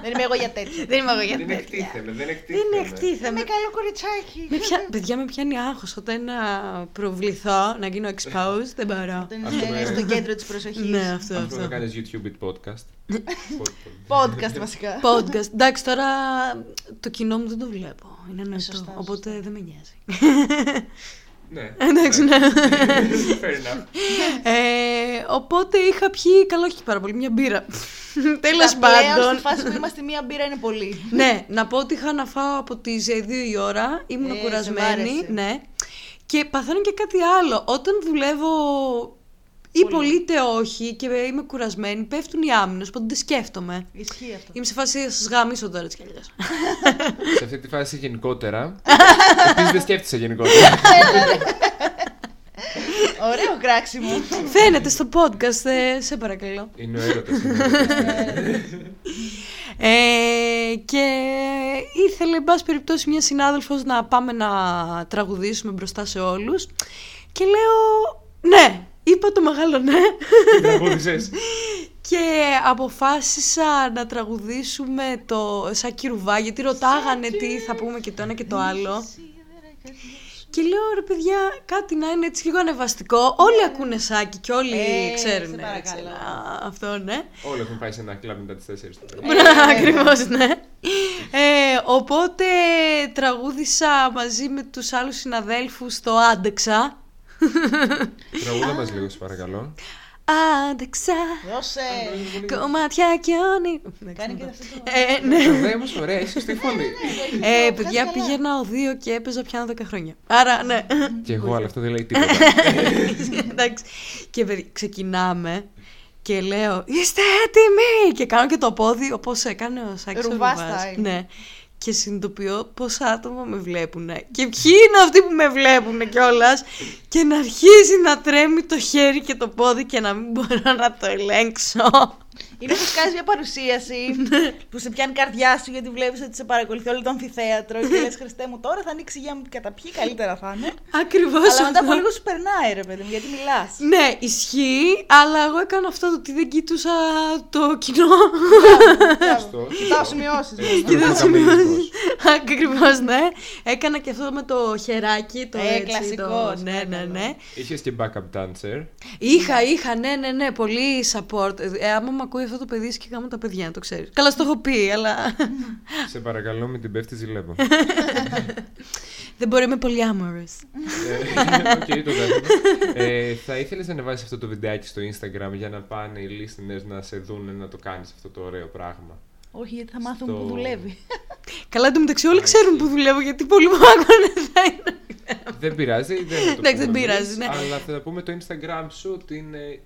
Δεν είμαι εγώ για τέτοια. [LAUGHS] δεν είμαι εγώ για Δεν τέτοια. εκτίθεμε, δεν Δεν εκτίθεμε. εκτίθεμαι. Είμαι καλό κοριτσάκι. Με πια, παιδιά με πιάνει άγχος όταν να προβληθώ, να γίνω exposed, δεν μπορώ. Δεν Αυτό είναι με- στο κέντρο της προσοχής. Ναι, αυτό, Αυτό να αυτό. κάνεις YouTube it podcast. Pod- [LAUGHS] Podcast βασικά. Podcast. Εντάξει, τώρα το κοινό μου δεν το βλέπω. Είναι νοητό. σωστά, Οπότε δεν με νοιάζει. [LAUGHS] Ναι. Εντάξει, ναι. [LAUGHS] Fair enough. Ε, οπότε είχα πιει, καλό όχι και πάρα πολύ, μια μπύρα. [LAUGHS] Τέλος Τα πλέον πάντων. στη φάση που είμαστε μία μπύρα είναι πολύ. ναι, να πω ότι είχα να φάω από τι 2 η ώρα, ήμουν Ε, σε κουρασμένη. βάρεσε. Ναι. Και παθαίνω και κάτι άλλο. Όταν δουλεύω ή πολύ είτε όχι και είμαι κουρασμένη, πέφτουν οι άμυνες, οπότε δεν σκέφτομαι. Ισχύει αυτό. Είμαι σε φάση να σας γαμίσω τώρα έτσι κι αλλιώς. Σε αυτή τη φάση γενικότερα. [LAUGHS] Επίσης δεν σκέφτεσαι γενικότερα. [LAUGHS] Ωραίο κράξιμο. Φαίνεται στο podcast, ε, σε παρακαλώ. Είναι ο έρωτας. Ε, και ήθελε, εν πάση περιπτώσει, μια συνάδελφος να πάμε να τραγουδήσουμε μπροστά σε όλους. Και λέω, ναι, είπα το μεγάλο ναι. Τραγούδησες. και αποφάσισα να τραγουδήσουμε το Σάκι Ρουβά, γιατί ρωτάγανε τι θα πούμε και το ένα και το άλλο. Και λέω, ρε παιδιά, κάτι να είναι έτσι λίγο ανεβαστικό. Όλοι ακούνε Σάκι και όλοι Ε, ξέρουν. σε έτσι, παρακαλώ. να- αυτό, ναι. Όλοι έχουν πάει σε ένα κλαμπ μετά τις 4 το πρωί. Ακριβώς, ναι. Ε, οπότε τραγούδισα μαζί με τους άλλους συναδέλφους το Άντεξα. [LAUGHS] Τραγούδα μας λίγο, σε παρακαλώ. Άντεξα, Δώσε. κομμάτια και όνει. Κάνει και αυτό το. Ε, ναι. Τραγουδάει όμως ωραία, είσαι στη φωνή. Ε, παιδιά, πήγαινα οδείο και έπαιζα πιάνω 10 χρόνια. Άρα, ναι. Και εγώ, αλλά αυτό δεν λέει τίποτα. [LAUGHS] Εντάξει. Και παιδιά, ξεκινάμε και λέω Είστε έτοιμοι! Και κάνω και το πόδι όπως έκανε ο Σάκης ο Ρουβάς Ρουβάς. style. Ναι. Και συνειδητοποιώ πόσα άτομα με βλέπουν. Και ποιοι είναι αυτοί που με βλέπουν κιόλας. Και να αρχίζει να τρέμει το χέρι και το πόδι και να μην μπορώ να το ελέγξω. Είναι που κάνεις μια παρουσίαση που σε πιάνει καρδιά σου γιατί βλέπεις ότι σε παρακολουθεί όλο το αμφιθέατρο και λες Χριστέ μου τώρα θα ανοίξει η γεια μου την καταπιεί, καλύτερα θα είναι. Ακριβώς Αλλά μετά από λίγο σου περνάει, ρε παιδί μου, γιατί μιλάς. Ναι, ισχύει, αλλά εγώ έκανα αυτό το ότι δεν κοιτούσα το κοινό. Σωστό, Κοιτάω σωστό. σημειώσεις. Ε, Και δεν αυτό είναι ο καμπυλισμός. Ακριβώς, ναι. Έκανα και αυτό με το χεράκι. Το Ε, έτσι, κλασικός, το... Ναι, ναι, παρακαλώ. ναι. Είχες και backup dancer. Είχα, είχα, ναι, ναι, ναι, πολύ support. Ε, άμα με ακούει αυτό το παιδί, και κάνω τα παιδιά, το ξέρεις. Καλά, στο έχω πει, αλλά. Σε παρακαλώ, μην την πέφτεις, ζηλεύω. [LAUGHS] δεν μπορεί, είμαι πολύ amorous. Ε, Οκ, το δέχομαι. Ε, Θα ήθελες να ανεβάσεις αυτό το βιντεάκι στο Instagram για να πάνε οι listeners να σε δουν να το κάνεις αυτό το ωραίο πράγμα; Όχι, γιατί θα μάθουμε Στο- που δουλεύει. Καλά, εντωμεταξύ όλοι Α, ξέρουν εσύ. που δουλεύω γιατί πολλοί μου άκουνε θα είναι. Δεν πειράζει, δεν θα το Εντάξει, δεν πούμε πειράζει, εμείς, ναι. Αλλά θα πούμε το Instagram σου ότι είναι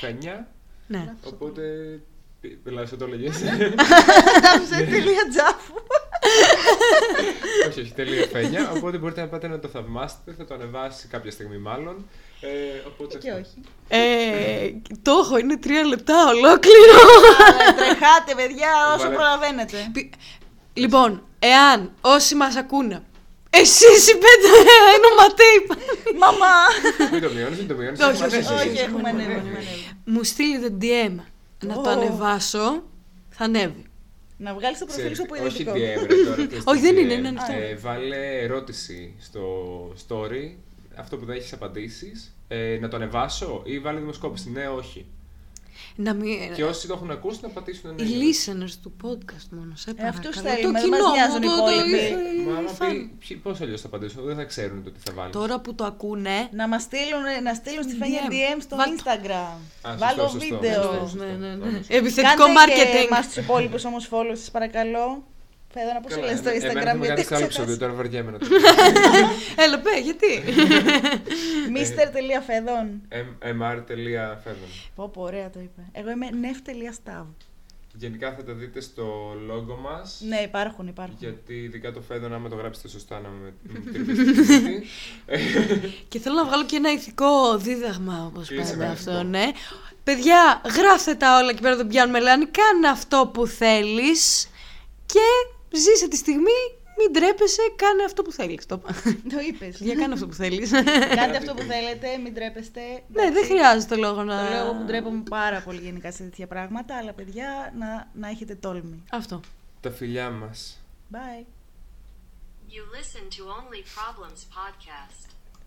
tz.φένια. Ναι. Οπότε. Δηλαδή, το έλεγε. Σε τελεία τζάφου. όχι, όχι, τελεία φένια. Οπότε μπορείτε να πάτε να το θαυμάσετε. Θα το ανεβάσει κάποια στιγμή μάλλον. Ε, οπότε Και αυτό. όχι. Ε, το έχω, είναι τρία λεπτά ολόκληρο. Αλλά Τρεχάτε, παιδιά, όσο Βάλε- προλαβαίνετε. Πι- λοιπόν, εάν όσοι μας ακούνε, εσείς οι πέντε ονοματέοι Μαμά! Μην το μειώνεις, μην το μειώνεις. Όχι, όχι, όχι, Όχι, έχουμε ανέβει. έχουμε ανέβει. μου στείλετε DM να το Ω. ανεβάσω, θα ανέβει. Να βγάλεις το προφίλ σου που είναι Όχι δικό. DM, ρε, τώρα. [LAUGHS] πες Όχι, το δεν DM. είναι, είναι ανοιχτό. Ε, βάλε ερώτηση στο story, αυτό που δεν έχεις απαντήσεις. Ε, να το ανεβάσω ή βάλε δημοσκόπηση. Ναι, όχι. Να μην... Και όσοι το έχουν ακούσει να πατήσουν ναι. Οι listeners του podcast μόνο, σε Ε, παρακαλώ. αυτούς Το θέλουμε, δεν κοινό μας μου, νοιάζουν οι το- το- υπόλοιποι. οι- Μα άμα οι φαν. πει, ποιοι- πώς αλλιώς θα απαντήσουν, δεν θα ξέρουν το τι θα βάλει. Τώρα που το ακούνε, Να μας στείλουν, να στείλουν στη Φένια DM. DM στο Βάλ' το. Instagram. Α, Βάλω σωστό, σωστό. βίντεο. Σωστό, ναι, ναι, ναι. σωστό. Επιθετικό Κάντε και marketing. εμάς τους υπόλοιπους όμως follow σας παρακαλώ. Φέδωνα πώς Καλά, λένε στο εμένα θα Instagram με γιατί κάνεις έχω άλλο ξεχάσεις. επεισόδιο, τώρα βαριέμαι να το [LAUGHS] Έλα, πέ, γιατί; [LAUGHS] Mr.Φεδόν. mr.fedon. Πω πω ωραία το είπε. Εγώ είμαι nef.stav. Γενικά θα τα δείτε στο logo μας. Ναι υπάρχουν υπάρχουν. Γιατί ειδικά το Φέδον, άμα το γράψετε σωστά, να με με τρυπήσετε τη μύτη. Και θέλω να βγάλω και ένα ηθικό δίδαγμα, όπως Κλείσε πάντα με αυτό, ηθικό. ναι. Παιδιά, γράφτε τα όλα και πέρα δεν πιάνουμε λάνη. Κάνε αυτό που θέλεις και ζήσε τη στιγμή. Μην τρέπεσαι, κάνε αυτό που θέλεις. Το είπα. Το είπες. Για κάνε αυτό που θέλεις. Κάντε αυτό που θέλετε, μην τρέπεστε. ναι, δεν χρειάζεται λόγο να... Το λέω εγώ που ντρέπομαι πάρα πολύ γενικά σε τέτοια πράγματα, αλλά παιδιά να, να έχετε τόλμη. Αυτό. Τα φιλιά μας. Bye. You listen to Only Problems podcast.